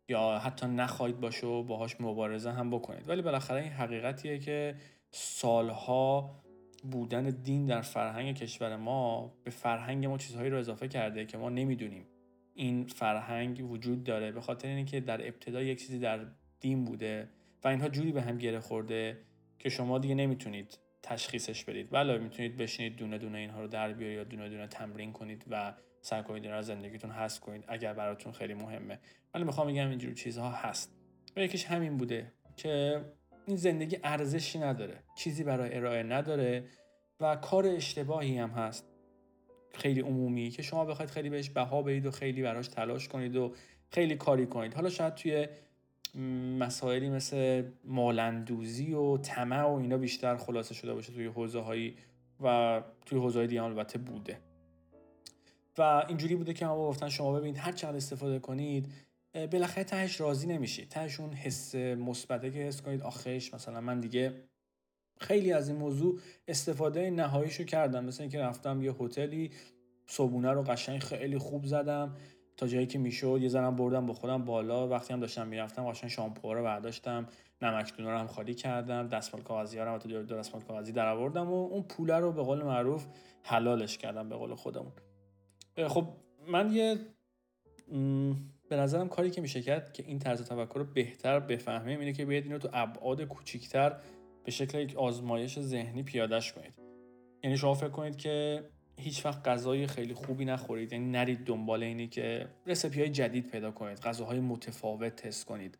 یا حتی نخواهید باشه و باهاش مبارزه هم بکنید. ولی بالاخره این حقیقتیه که سالها بودن دین در فرهنگ کشور ما به فرهنگ ما چیزهایی رو اضافه کرده که ما نمی‌دونیم. این فرهنگ وجود داره به خاطر اینکه در ابتدا یک چیزی در دین بوده و اینها جوری به هم گره خورده که شما دیگه نمی‌تونید تشخیصش بدید. بله می‌تونید بشینید دونه دونه اینها رو در بیارید یا دونه دونه تمرین کنید و سعی کنید این زندگیتون هست کنید اگر براتون خیلی مهمه. ولی می‌خوام بگم اینجور چیزها هست. و یکیش همین بوده که این زندگی ارزشی نداره چیزی برای ارائه نداره و کار اشتباهی هم هست. خیلی عمومی که شما بخواید خیلی بهش بها بدید و خیلی براش تلاش کنید و خیلی کاری کنید. حالا شاید توی مسائلی مثل مالندوزی و طمع و اینا بیشتر خلاصه شده باشه توی حوزه هایی و توی حوزه های دیگه البته بوده. و اینجوری بوده که ما گفتن شما ببینید هر چقدر استفاده کنید بالاخره تهش راضی نمیشید. تهش اون حس مثبته که حس کنید آخرش مثلا من دیگه خیلی از این موضوع استفاده نهاییشو کردم. مثل اینکه رفتم یه هتلی صبونه رو قشنگ خیلی خوب زدم. تا جایی که می‌شد یه زنم بردم با خودم بالا. وقتی هم داشتم می‌رفتم قشنگ شامپو رو برداشتم. نمکدون رو هم خالی کردم. دستمال کاغذی رو دو دستمال کاغذی در آوردم و اون پوله رو به قول معروف حلالش کردم به قول خودمون. خب من یه به نظرم کاری که میشه کرد که این طرز تفکر رو بهتر بفهمیم اینه که بیاید اینو تو ابعاد کوچیکتر به شکل یک آزمایش ذهنی پیادش کنید. یعنی شما فکر کنید که هیچ وقت غذای خیلی خوبی نخورید یعنی نرید دنبال اینی که رسپی های جدید پیدا کنید غذاهای متفاوت تست کنید.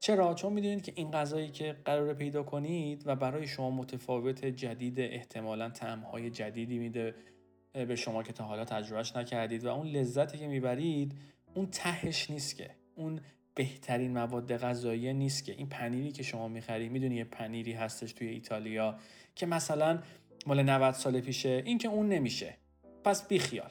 چرا؟ چون می‌دونید که این غذایی که قرار پیدا کنید و برای شما متفاوت جدید احتمالا طعمهای جدیدی میده. به شما که تا حالا تجربهش نکردید و اون لذتی که می‌برید اون تهش نیست که. اون بهترین مواد غذایی نیست که. این پنیری که شما می‌خری می‌دونی یه پنیری هستش توی ایتالیا که مثلا مال 90 سال پیشه این که اون نمیشه. پس بیخیال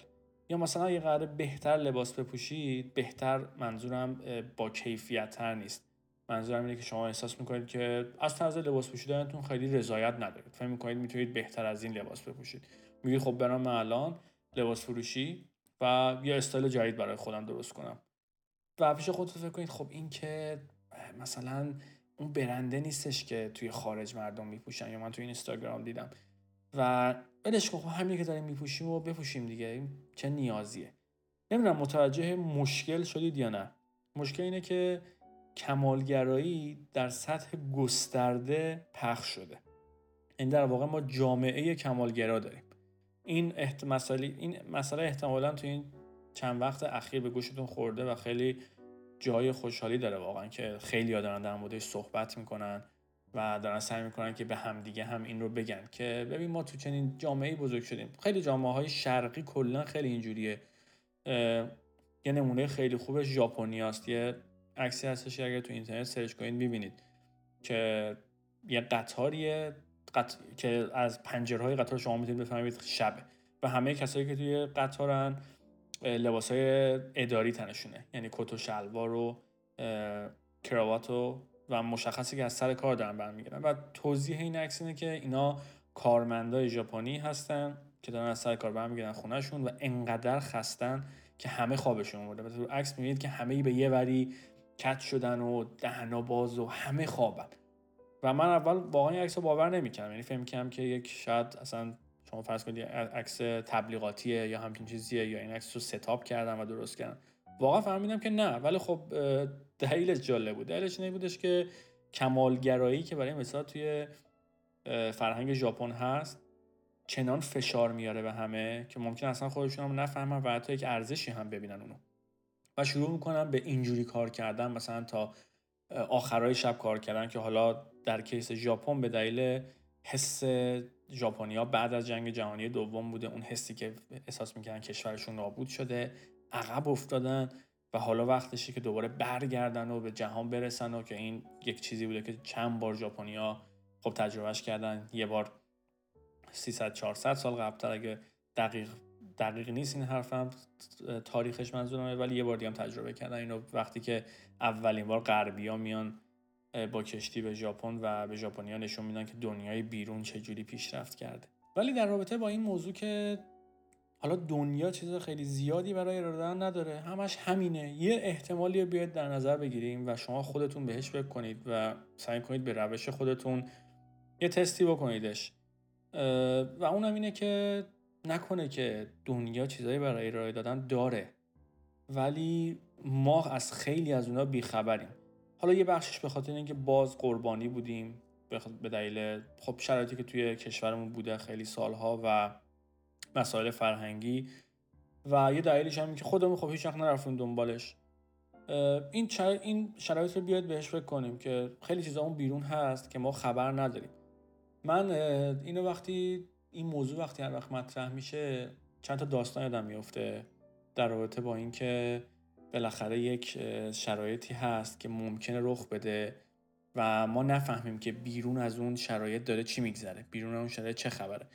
یا مثلا یه قرار بهتر لباس بپوشید بهتر منظورم با کیفیت تر نیست. منظورم اینه که شما احساس می‌کنید که از طرز لباس پوشیدنتون خیلی رضایت ندارید فکر می‌کنید می‌تونید بهتر از این لباس بپوشید. میگید خب برام الان لباس فروشی و یه استایل جدید برای خودم درست کنم. و پیش خودتون فکر کنید خب این که مثلا اون برنده نیستش که توی خارج مردم میپوشن یا من توی اینستاگرام دیدم. و ولش کن خب همین که داریم میپوشیم و بپوشیم دیگه. چه نیازیه؟ نمی‌دونم متوجه مشکل شدید یا نه. مشکل اینه که کمالگرایی در سطح گسترده پخش شده. این در واقع ما جامعه کمالگرا داریم. این احت... این مسئله احتمالا تو این چند وقت اخیر به گوشتون خورده و خیلی جای خوشحالی داره واقعا که خیلی دارن در موردش صحبت می‌کنن و دارن سعی می‌کنن که به همدیگه هم این رو بگن که ببین ما تو چنین جامعه بزرگ شدیم. خیلی جامعه های شرقی کلا خیلی اینجوریه. یه نمونه خیلی خوبش ژاپنیاست. یه عکسی هستش اگر تو اینترنت سرچ کنید می‌بینید که یه قطاریه قط... که از پنجره های قطار شما می‌تونید بفهمید شبه و همه کسایی که توی قطارن لباس های اداری تنشونه. یعنی کت و شلوار و کراوات و و مشخصی که از سر کار دارن برمیگردن. و توضیح این عکس اینه که اینا کارمندای ژاپنی هستن که دارن از سر کار برمیگردن خونهشون و انقدر خستن که همه خوابشون برده و تو عکس می‌بینید که همه به یه وری کت شدن و دهنا باز و همه خوابن. و من اول واقعا این عکس رو باور نمی‌کردم. یعنی فکر کردم که یک شاید اصلا شما فرض کنید عکس تبلیغاتیه یا همچین چیزیه یا این عکس رو ستاپ کردم و درست کردم واقعا فهمیدم که نه. ولی خب دلیلش جالب بود. دلیلش اینه بودش که کمالگرایی که برای مثال توی فرهنگ ژاپن هست چنان فشار میاره به همه که ممکن اصلا خودشون هم نفهمن و حتی یک ارزشی هم ببینن اونو. و شروع می‌کنن به اینجوری کار کردن مثلا تا آخرای شب کار کردن که حالا در کیس ژاپن به دلیل حس ژاپنیا بعد از جنگ جهانی دوم بوده اون حسی که احساس می‌کردن کشورشون نابود شده عقب افتادن و حالا وقتشه که دوباره برگردن و به جهان برسن و که این یک چیزی بوده که چند بار ژاپنیا خب تجربهش کردن. یه بار 300 400 سال قبلتر اگه دقیق دقیق نیست این حرفم. تاریخش منظورمه ولی یه بار دیگه هم تجربه کردن اینو وقتی که اولین بار غربیا میان با کشتی به ژاپن و به ژاپنیا نشون میدن که دنیای بیرون چجوری پیشرفت کرده. ولی در رابطه با این موضوع که حالا دنیا چیز خیلی زیادی برای ارائه نداره همش همینه. یه احتمالی بیاید در نظر بگیریم و شما خودتون بهش فکر کنید و سعی کنید به روش خودتون یه تستی بکنیدش. و اونم اینه که نکنه که دنیا چیزایی برای ارائه دادن داره ولی ما از خیلی از اونا بیخبریم. حالا یه بخشش به خاطر اینکه باز قربانی بودیم به دلیل خب شرایطی که توی کشورمون بوده خیلی سالها و مسائل فرهنگی و یه دلیلش هم که خودمون خب هیچ وقت نرفتیم دنبالش. این این شرایط رو بیاد بهش فکر کنیم که خیلی چیزا اون بیرون هست که ما خبر نداریم. من اینو وقتی این موضوع وقتی هر وقت مطرح میشه چند تا داستان یادم میفته در رابطه با اینکه بالاخره یک شرایطی هست که ممکنه رخ بده و ما نفهمیم که بیرون از اون شرایط داره چی میگذره بیرون اون شرایط چه خبره.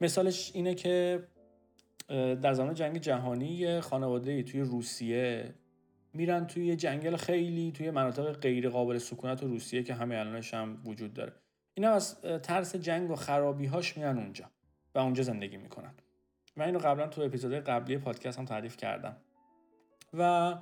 مثالش اینه که در زمان جنگ جهانی خانواده توی روسیه میرن توی جنگل خیلی توی مناطق غیر قابل سکونت روسیه که همه الانش هم وجود داره. اینا از ترس جنگ و خرابی هاش میرن اونجا و اونجا زندگی می‌کنن. و اینو قبلا تو اپیزود قبلی پادکست هم تعریف کردم. و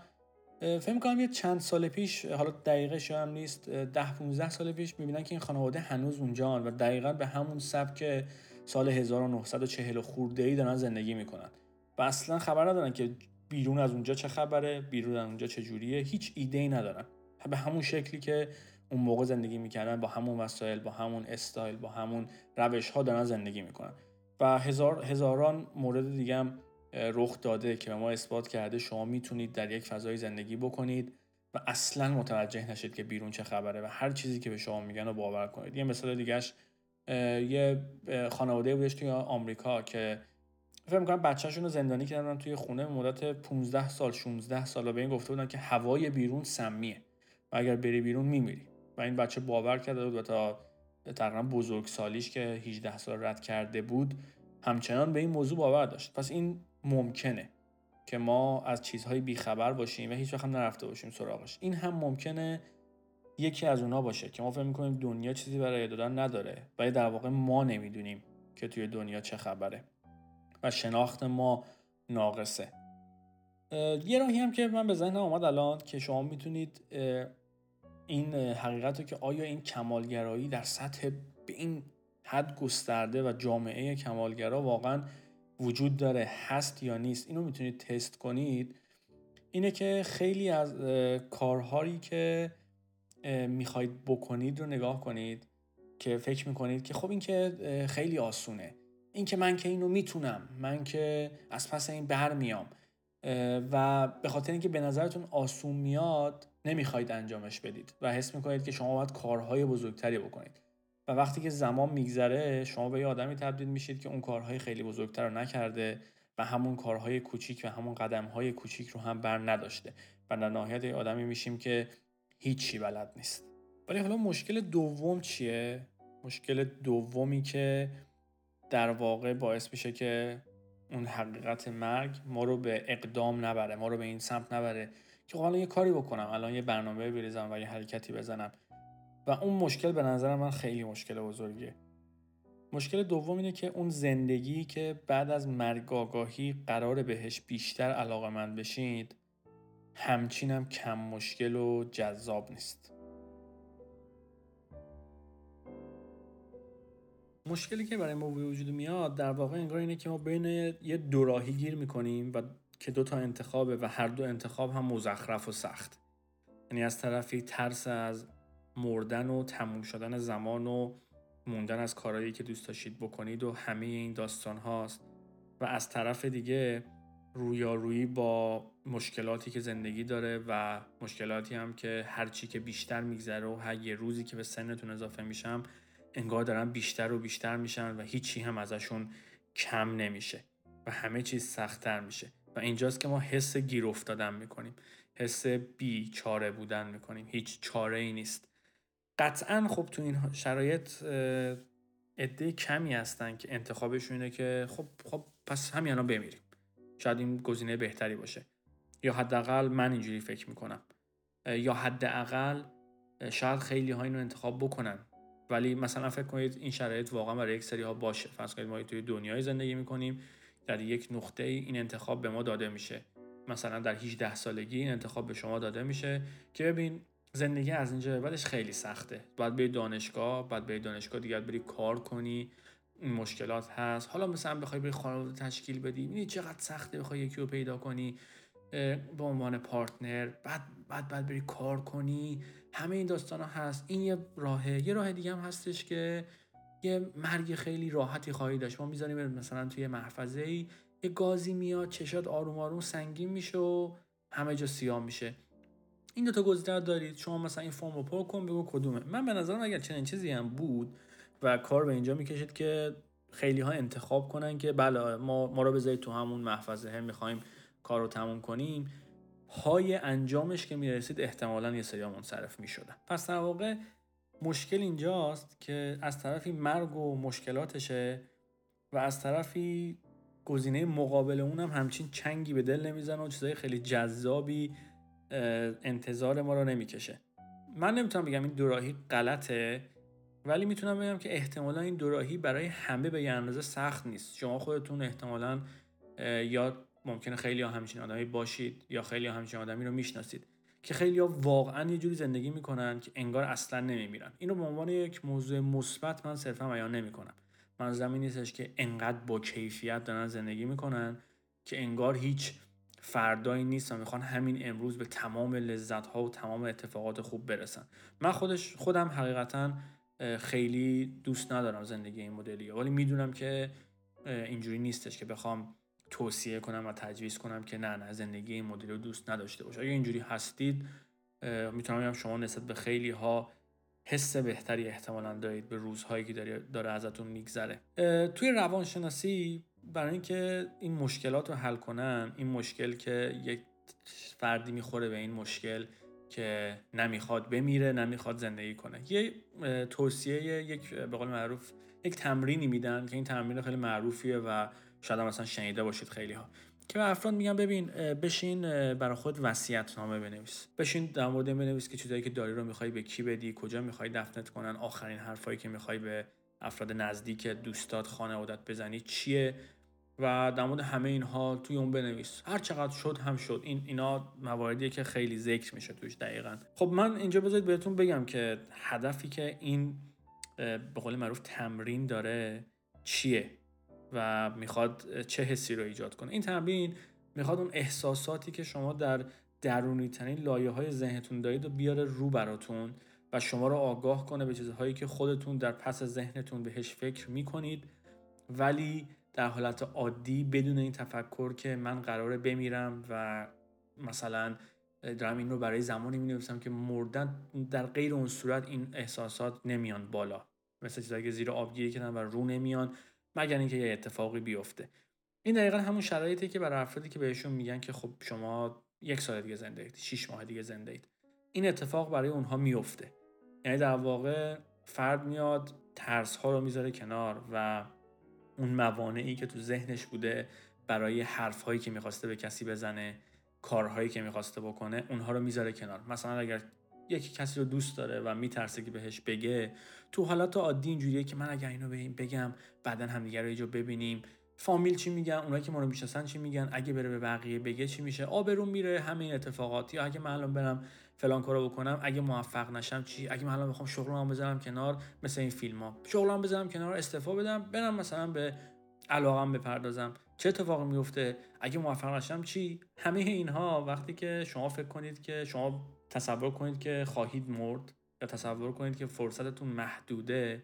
فکر کنم یه چند سال پیش حالا دقیقه شاید نیست ده 15 سال پیش می‌بینن که این خانواده هنوز اونجان و دقیقا به همون سبک سال 1940 خورده ای دارن زندگی می‌کنن. و اصلا خبر ندارن که بیرون از اونجا چه خبره بیرون از اونجا چه جوریه. هیچ ایده ای ندارن. به همون شکلی که اون موقع زندگی می‌کردن با همون وسایل با همون استایل با همون روش ها دارن زندگی می‌کنن. و هزار هزاران مورد دیگه هم رخ داده که به ما اثبات کرده شما می‌تونید در یک فضای زندگی بکنید و اصلا متوجه نشید که بیرون چه خبره و هر چیزی که به شما میگن رو باور کنید. یه مثال دیگهش یه خانواده بودش توی آمریکا که فکر می‌کنم بچهشون رو زندانی کردن توی خونه مدت 15 سال 16 سال و به این گفته بودن که هوای بیرون سمیه و اگر بری بیرون میمیری. و این بچه باور کرده بود و تا تقریبا بزرگ سالیش که 18 سال رد کرده بود همچنان به این موضوع باور داشت. پس این ممکنه که ما از چیزهای بیخبر باشیم و هیچ وقت نرفته باشیم سراغش. این هم ممکنه یکی از اونها باشه که ما فکر می‌کنیم دنیا چیزی برای دادن نداره ولی در واقع ما نمی‌دونیم که توی دنیا چه خبره و شناخت ما ناقصه. یه راهی هم که من به ذهنم آمد الان که شما می‌تونید این حقیقت رو که آیا این کمالگرایی در سطح به این حد گسترده و جامعه کمالگرا واقعا وجود داره هست یا نیست؟ اینو می‌تونید تست کنید. اینه که خیلی از کارهایی که می‌خواید بکنید رو نگاه کنید که فکر می‌کنید که خب این که خیلی آسونه. این که من که اینو می‌تونم من که از پس این برمیام. و به خاطر اینکه به نظرتون آسون میاد نمی‌خواید انجامش بدید و حس می‌کنید که شما باید کارهای بزرگتری بکنید. و وقتی که زمان میگذره شما به یه آدمی تبدیل میشید که اون کارهای خیلی بزرگتر رو نکرده و همون کارهای کوچیک و همون قدمهای کوچیک رو هم بر نداشته و در نهایت یه آدمی میشیم که هیچی بلد نیست. ولی حالا مشکل دوم چیه؟ مشکل دومی که در واقع باعث میشه که اون حقیقت مرگ ما رو به اقدام نبره ما رو به این سمت نبره که حالا یه کاری بکنم الان یه برنامه بریزم و یه حرکتی بزنم. و اون مشکل به نظر من خیلی مشکل بزرگیه. مشکل دوم اینه که اون زندگی که بعد از مرگ آگاهی قرار بهش بیشتر علاقه من بشید همچینم کم مشکل و جذاب نیست. مشکلی که برای ما وجود میاد در واقع انگار اینه که ما بین یه دوراهی گیر می‌کنیم و که دو تا انتخابه و هر دو انتخاب هم مزخرف و سخت. یعنی از طرفی ترس از مردن و تموم شدن زمان و موندن از کارهایی که دوست داشتید بکنید و همه این داستان هاست. و از طرف دیگه رویارویی با مشکلاتی که زندگی داره و مشکلاتی هم که هرچی که بیشتر میگذره و هر یه روزی که به سنتون اضافه میشم انگار دارن بیشتر و بیشتر میشن و هیچی هم ازشون کم نمیشه و همه چیز سختتر میشه. و اینجاست که ما حس گیر افتادن می‌کنیم. حس بی چاره بودن می‌کنیم. هیچ چاره ای نیست. قطعا خب تو این شرایط عده کمی هستن که انتخابشون اینه که خب خب پس همین الان بمیریم. شاید این گزینه بهتری باشه. یا حداقل من اینجوری فکر می‌کنم. یا حداقل شاید خیلی ها اینو انتخاب بکنن. ولی مثلا فکر کنید این شرایط واقعا برای یک سری ها باشه. فرض کنید ما توی دنیای زندگی می‌کنیم در یک نقطه این انتخاب به ما داده میشه. مثلا در 18 سالگی این انتخاب به شما داده میشه که ببین زندگی از اینجا بعدش خیلی سخته. باید بری دانشگاه بعد بری دانشگاه دیگه بری کار کنی این مشکلات هست. حالا مثلا بخوای بری خانواده تشکیل بدی می‌دونی چقدر سخته بخوای یکی رو پیدا کنی به عنوان پارتنر بعد بعد بعد بری کار کنی. همه این داستان ها هست. این یه راهه. یه راه دیگه هم هستش که یه مرگ خیلی راحتی خواهی داشت. ما می‌ذاریم مثلا توی محفظه ای یه گازی میاد چشات آروم آروم سنگین میشه و همه جا سیاه میشه. این دو تا گزینه دارید. شما مثلا این فرم رو پر کن بگو کدومه. من به نظرم اگر چنین چیزی هم بود و کار به اینجا می‌کشید که خیلی ها انتخاب کنن که بله ما, ما رو بذارید تو همون محفظه می‌خوایم کار رو تموم کنیم. های انجامش که می‌رسید احتمالا یه سری منصرف می‌شدن. پس در واقع مشکل اینجاست که از طرفی مرگ و مشکلاتشه و از طرفی گزینه مقابل اونم همچین چنگی به دل نمی‌زنه و چیزای خیلی جذابی انتظار ما رو نمی‌کشه. من نمی‌تونم بگم این دوراهی غلطه ولی می‌تونم بگم که احتمالا این دوراهی برای همه به یه اندازه سخت نیست. شما خودتون احتمالا یا ممکنه خیلی ها همچین آدمی باشید یا خیلی ها همچین آدمی رو می‌شناسید که خیلی ها واقعا یه جوری زندگی می‌کنن که انگار اصلا نمیمیرن. اینو به عنوان یک موضوع مثبت من صرفا بیان نمی‌کنم. منظورم این نیستش که انقدر با کیفیت دارن زندگی می‌کنن که انگار هیچ فردایی نیست و می‌خوان همین امروز به تمام لذت ها و تمام اتفاقات خوب برسن. من خودش خودم حقیقتا خیلی دوست ندارم زندگی این مدلی ولی می‌دونم که اینجوری نیستش که بخوام توصیه کنم و تجویز کنم که نه نه زندگی این مدلی رو دوست نداشته باشه اگه اینجوری هستید می‌تونم بگم شما نسبت به خیلی ها حس بهتری احتمالا دارید به روزهایی که داره, داره ازتون میگذره. توی روانشناسی برای اینکه این مشکلات رو حل کنن این مشکل که یک فردی می‌خوره به این مشکل که نمی‌خواد بمیره نمی‌خواد زندگی کنه. یه توصیه یک به قول معروف یک تمرینی میدن که این تمرین خیلی معروفیه و شاید مثلا شنیده باشید خیلی ها که به افراد میگن ببین بشین برای خود وصیت نامه بنویس. بشین در مورد بنویس که چیزایی که داری رو می‌خوای به کی بدی کجا می‌خوای دفنت کنن آخرین حرفایی که می‌خوای به افراد نزدیک دوستات خانوادت بزنی چیه؟ و در مورد همه اینها توی اون بنویس. هر چقدر شد هم شد. این اینا مواردیه که خیلی ذکر میشه توش دقیقا. خب من اینجا بذارید بهتون بگم که هدفی که این به قول معروف تمرین داره چیه؟ و می‌خواد چه حسی رو ایجاد کنه. این تمرین می‌خواد اون احساساتی که شما در درونی ترین لایه های ذهنتون دارید و بیاره رو براتون و شما رو آگاه کنه به چیزهایی که خودتون در پس ذهنتون بهش فکر می‌کنید ولی در حالت عادی بدون این تفکر که من قراره بمیرم و مثلا دارم این رو برای زمانی می نویسم که مردن در غیر اون صورت این احساسات نمیان بالا. مثل چیزایی که زیر آبگیری کردن و رو نمیان. مگر اینکه یه اتفاقی بیفته. این دقیقا همون شرایطی که برای افرادی که بهشون میگن که خب شما یک سال دیگه زنده اید شیش ماه دیگه زنده اید. این اتفاق برای اونها میفته. یعنی در واقع فرد میاد ترس ها رو می‌ذاره کنار و اون موانعی که تو ذهنش بوده برای حرفهایی که می‌خواسته به کسی بزنه کارهایی که می‌خواسته بکنه اونها رو می‌ذاره کنار. مثلا اگر یکی کسی رو دوست داره و میترسه که بهش بگه تو حالات عادی اینجوریه که من اگر اینو به بگم بعدا همدیگه رو یه ببینیم. فامیل چی میگن؟ اونایی که ما رو می‌شناسن چی میگن؟ اگه بره به بقیه بگه چی میشه؟ آبرون میره همه این اتفاقات. یا اگه من الان برم فلان کارو بکنم اگه موفق نشم چی؟ اگه من الان بخوام شغلمو بذارم کنار مثل این فیلم ها شغلمو بذارم کنار استعفا بدم برم مثلا به علاقم بپردازم. چه اتفاقی میفته اگه موفق نشم چی؟ همه اینها وقتی که شما فکر کنید که شما تصور کنید که خواهید مرد یا تصور کنید که فرصتتون محدوده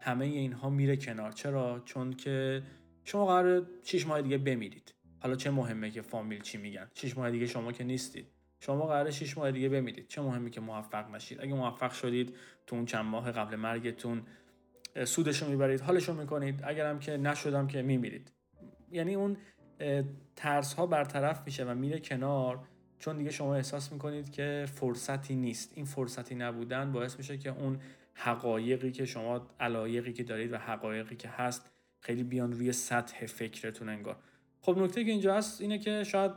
همه اینها میره کنار. چرا؟ چون که شما قرار 6 ماه دیگه بمیرید. حالا چه مهمه که فامیل چی میگن؟ 6 ماه دیگه شما که نیستید. شما قرار 6 ماه دیگه بمیرید. چه مهمه که موفق نشید؟ اگه موفق شدید تو اون چند ماه قبل مرگتون سودشو می‌برید حالشو می‌کنید. اگرم که نشدم که میمیرید. یعنی اون ترس ها برطرف میشه و میره کنار. چون دیگه شما احساس می‌کنید که فرصتی نیست. این فرصتی نبودن باعث میشه که اون حقایقی که شما علایقی که دارید و حقایقی که هست خیلی بیان روی سطح فکرتون انگار. خب نکته که اینجا هست اینه که شاید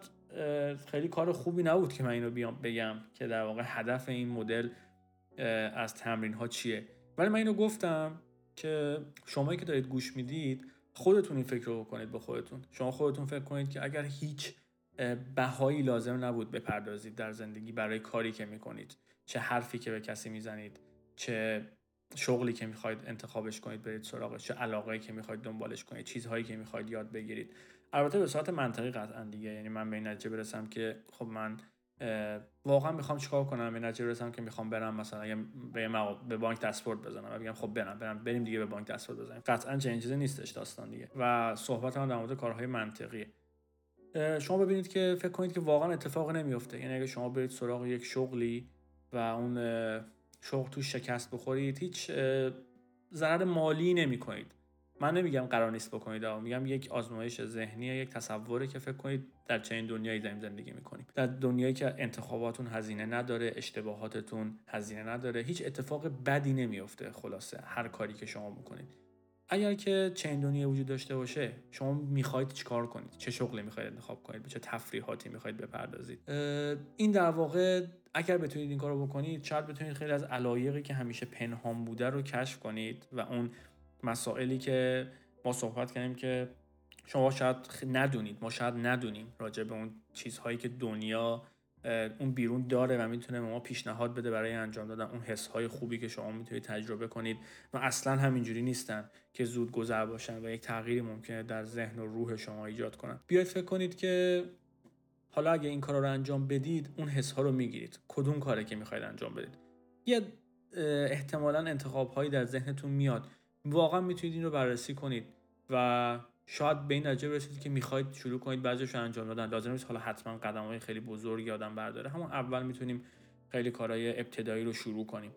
خیلی کار خوبی نبود که من اینو بیام بگم که در واقع هدف این مدل از تمرین ها چیه. ولی من اینو گفتم که شمایی که دارید گوش می‌دید خودتون این فکر رو بکنید به خودتون. شما خودتون فکر کنید که اگر هیچ بهایی لازم نبود بپردازید در زندگی برای کاری که می‌کنید. چه حرفی که به کسی می‌زنید چه شغلی که می‌خواید انتخابش کنید برید سراغش چه علاقه که می‌خواید دنبالش کنید چیزهایی که می‌خواید یاد بگیرید. البته به صورت منطقی قطعا دیگه یعنی من به این نتیجه برسم که خب من واقعا می‌خوام چیکار کنم؟ به نتیجه برسم که می‌خوام برم مثلا اگه به, به بانک دستورد بزنم و بگم خب برم برم بریم دیگه به بانک دستورد بزنیم. قطعا چنین چیزی نیستش داستان دیگه. و صحبت هم در مورد کارهای منطقی. شما ببینید که فکر کنید که واقعا اتفاق نمیفته یعنی اگه شما برید سراغ یک شغلی و اون شغل تو شکست بخورید هیچ ضرر مالی نمی کنید من نمیگم قرار نیست بکنید اما میگم یک آزمایش ذهنیه یک تصوره که فکر کنید در چنین دنیایی داریم زندگی می‌کنیم. در دنیایی که انتخاباتون هزینه نداره اشتباهاتتون هزینه نداره هیچ اتفاق بدی نمیفته خلاصه هر کاری که شما می‌کنید اگر که چنین دنیایی وجود داشته باشه شما می‌خواید چیکار کنید؟ چه شغلی می‌خواید انتخاب کنید؟ چه تفریحاتی می‌خواید بپردازید؟ این در واقع اگر بتونید این کارو بکنید شاید بتونید خیلی از علایقی که همیشه پنهان بوده رو کشف کنید و اون مسائلی که ما صحبت کردیم که شما شاید ندونید ما شاید ندونیم راجع به اون چیزهایی که دنیا اون بیرون داره و می‌تونه ما پیشنهاد بده برای انجام دادن اون حس های خوبی که شما می‌تونید تجربه کنید. و اصلا همینجوری نیستن که زود گذر باشن و یک تغییری ممکنه در ذهن و روح شما ایجاد کنن. بیاید فکر کنید که حالا اگه این کار رو انجام بدید اون حس ها رو می‌گیرید. کدوم کاره که می‌خواید انجام بدید؟ یه احتمالا انتخاب هایی در ذهنتون میاد. واقعا می‌تونید این رو بررسی کنید و شاید به این نتیجه برسید که می‌خواید شروع کنید بعضیش انجام دادن. لازم نیست حالا حتما قدم های خیلی بزرگی آدم برداره. همون اول می‌تونیم خیلی کارهای ابتدایی رو شروع کنیم.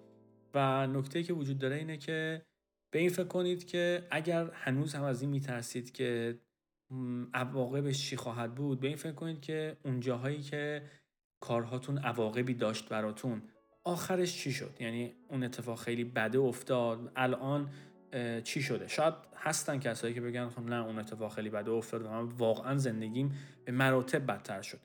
و نکته که وجود داره اینه که به این فکر کنید که اگر هنوز هم از این میترسید که عواقبش چی خواهد بود به این فکر کنید که اون جاهایی که کارهاتون عواقبی داشت براتون آخرش چی شد؟ یعنی اون اتفاق خیلی بده افتاد. الان چی شده؟ شاید هستن کسایی که بگن خب نه اون اتفاق خیلی بده افتاد و من واقعا زندگیم به مراتب بدتر شد.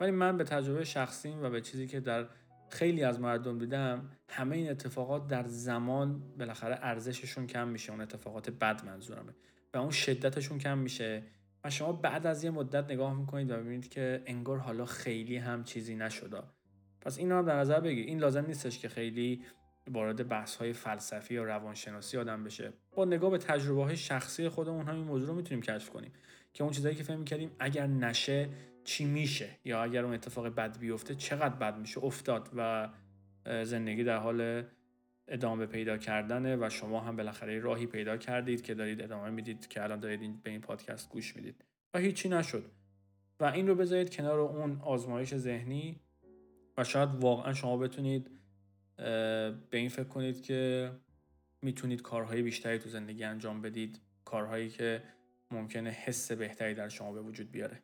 ولی من به تجربه شخصیم و به چیزی که در خیلی از مردم دیدم همه این اتفاقات در زمان بالاخره ارزششون کم میشه اون اتفاقات بد منظورمه. و اون شدتشون کم میشه. و شما بعد از یه مدت نگاه می‌کنید و ببینید که انگار حالا خیلی هم چیزی نشده پس این هم در نظر بگیر. این لازم نیستش که خیلی وارد بحث های فلسفی یا روانشناسی آدم بشه. با نگاه به تجربه های شخصی خودمون همین موضوع رو می‌تونیم کشف کنیم که اون چیزایی که فهم کردیم اگر نشه چی میشه یا اگر اون اتفاق بد بیفته چقدر بد میشه افتاد و زندگی در حال ادامه پیدا کردنه و شما هم بالاخره راهی پیدا کردید که دارید ادامه می‌دید که الان دارید به این پادکست گوش می‌دید و هیچی نشد. و این رو بذارید کنار اون آزمایش ذهنی و شاید واقعا شما بتونید به این فکر کنید که می‌تونید کارهای بیشتری تو زندگی انجام بدید کارهایی که ممکنه حس بهتری در شما به وجود بیاره.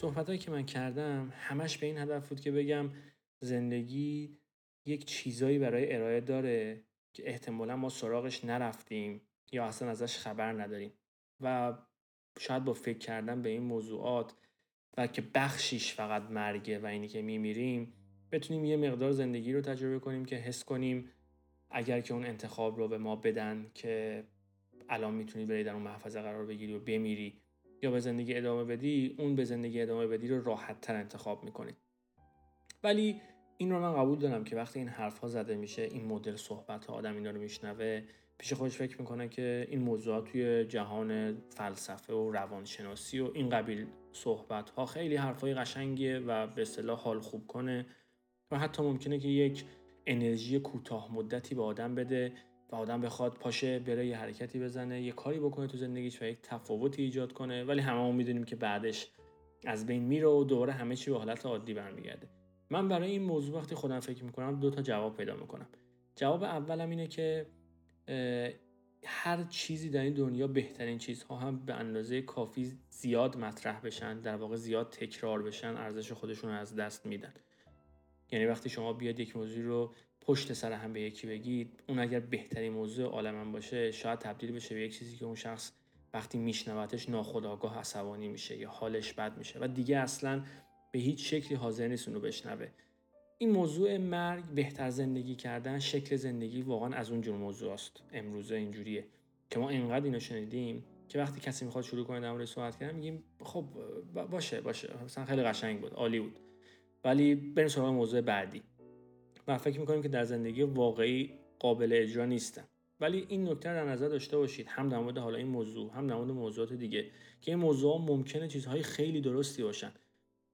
صحبت که من کردم همش به این هدف بود که بگم زندگی یک چیزایی برای ارائه داره که احتمالا ما سراغش نرفتیم یا اصلا ازش خبر نداریم. و شاید با فکر کردن به این موضوعات و که بخشیش فقط مرگه و اینی که میمیریم بتونیم یه مقدار زندگی رو تجربه کنیم که حس کنیم اگر که اون انتخاب رو به ما بدن که الان می‌تونی بری در اون محفظه قرار بگیری و بمیری. یا به زندگی ادامه بدی اون به زندگی ادامه بدی رو راحت تر انتخاب می‌کنید ولی این رو من قبول دارم که وقتی این حرف ها زده میشه این مدل صحبت ها آدم اینا رو میشنوه پیش خودش فکر می‌کنه که این موضوعات توی جهان فلسفه و روانشناسی و این قبیل صحبت ها خیلی حرفای قشنگیه و به اصطلاح حال خوب کنه. و حتی ممکنه که یک انرژی کوتاه مدتی به آدم بده و آدم بخواد پاشه بره یه حرکتی بزنه یه کاری بکنه تو زندگیش و یک تفاوتی ایجاد کنه. ولی هممون می‌دونیم که بعدش از بین میره و دوباره همه چی به حالت عادی برمیگرده. من برای این موضوع وقتی خودم فکر می‌کنم دو تا جواب پیدا می‌کنم. جواب اولم اینه که هر چیزی در این دنیا بهترین چیزها هم به اندازه کافی زیاد مطرح بشن در واقع زیاد تکرار بشن ارزش خودشون از دست میدن. یعنی وقتی شما بیاد یک موضوع رو پشت سر هم به یکی بگید. اون اگر بهترین موضوع عالم باشه شاید تبدیل بشه به یک چیزی که اون شخص وقتی میشنوتش ناخداگاه عصبانی میشه یا حالش بد میشه و دیگه اصلا به هیچ شکلی حاضر نیست اونو بشنوه. این موضوع مرگ بهتر زندگی کردن شکل زندگی واقعا از اون جور موضوع است. امروزه اینجوریه که ما اینقدر اینو شنیدیم که وقتی کسی می‌خواد شروع کنه در صحبت کردن میگیم خب باشه باشه. مثلا خیلی قشنگ بود عالی بود. ولی بریم سراغ موضوع بعدی. و فکر می‌کنیم که در زندگی واقعی قابل اجرا نیستن ولی این نکته در نظر داشته باشید. هم در مورد حالا این موضوع هم در مورد موضوعات دیگه که این موضوع ممکنه چیزهای خیلی درستی باشن.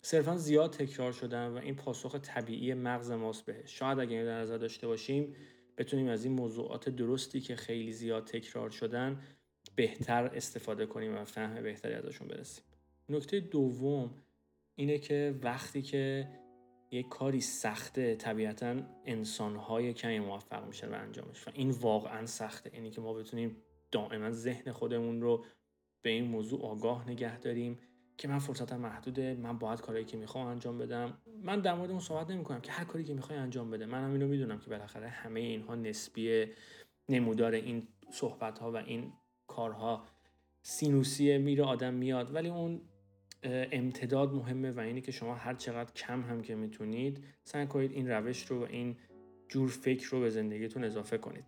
صرفا زیاد تکرار شدن و این پاسخ طبیعی مغز ماست بهش. شاید اگر در نظر داشته باشیم بتونیم از این موضوعات درستی که خیلی زیاد تکرار شدن بهتر استفاده کنیم و فهم بهتری ازشون برسیم. نکته دوم اینه که وقتی که یک کاری سخته طبیعتا انسانهای کمی موفق میشن و انجامش و این واقعا سخته. اینی که ما بتونیم دائما ذهن خودمون رو به این موضوع آگاه نگه داریم که من فرصتم محدوده من باید کاری که می‌خوام انجام بدم. من در مورد اون صحبت نمی کنم که هر کاری که می‌خوای انجام بده. من هم اینو می‌دونم که بالاخره همه اینها نسبی نمودار این صحبت ها و این کارها. سینوسیه میره آدم میاد. ولی اون امتداد مهمه و اینه که شما هر چقدر کم هم که می‌تونید سعی کنید این روش رو و این جور فکر رو به زندگیتون اضافه کنید.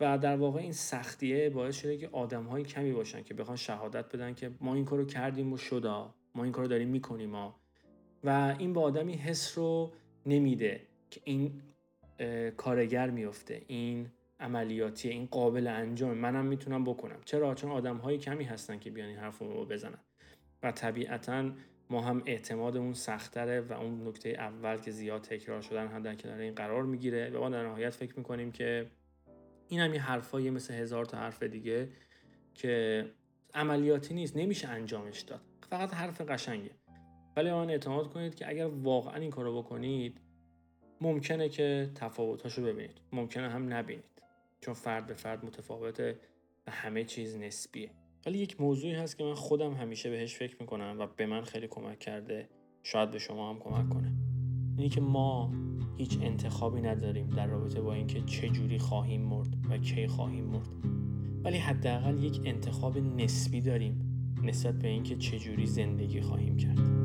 و در واقع این سختیه باعث شده که آدم های کمی باشن که بخوان شهادت بدن که ما این کارو کردیم و شدا ما این کارو داریم می‌کنیم ما و این به آدمی حس رو نمیده که این کارگر میفته این عملیاتی این قابل انجام. منم می‌تونم بکنم. چرا؟ چون آدم های کمی هستن که بیان این حرف بزنن. و طبیعتا ما هم اعتمادمون سختره و اون نکته اول که زیاد تکرار شدن هم در کنار این قرار می‌گیره و ما در نهایت فکر می‌کنیم که این هم یه حرفایی مثل هزار تا حرف دیگه که عملیاتی نیست نمیشه انجامش داد. فقط حرف قشنگه. ولی آن اعتماد کنید که اگر واقعا این کارو بکنید ممکنه که تفاوتاشو ببینید. ممکنه هم نبینید. چون فرد به فرد متفاوته و همه چیز نسبیه. ولی یک موضوعی هست که من خودم همیشه بهش فکر می‌کنم و به من خیلی کمک کرده. شاید به شما هم کمک کنه. اینی که ما هیچ انتخابی نداریم در رابطه با اینکه چه جوری خواهیم مرد و کی خواهیم مرد. ولی حداقل یک انتخاب نسبی داریم نسبت به اینکه چه جوری زندگی خواهیم کرد.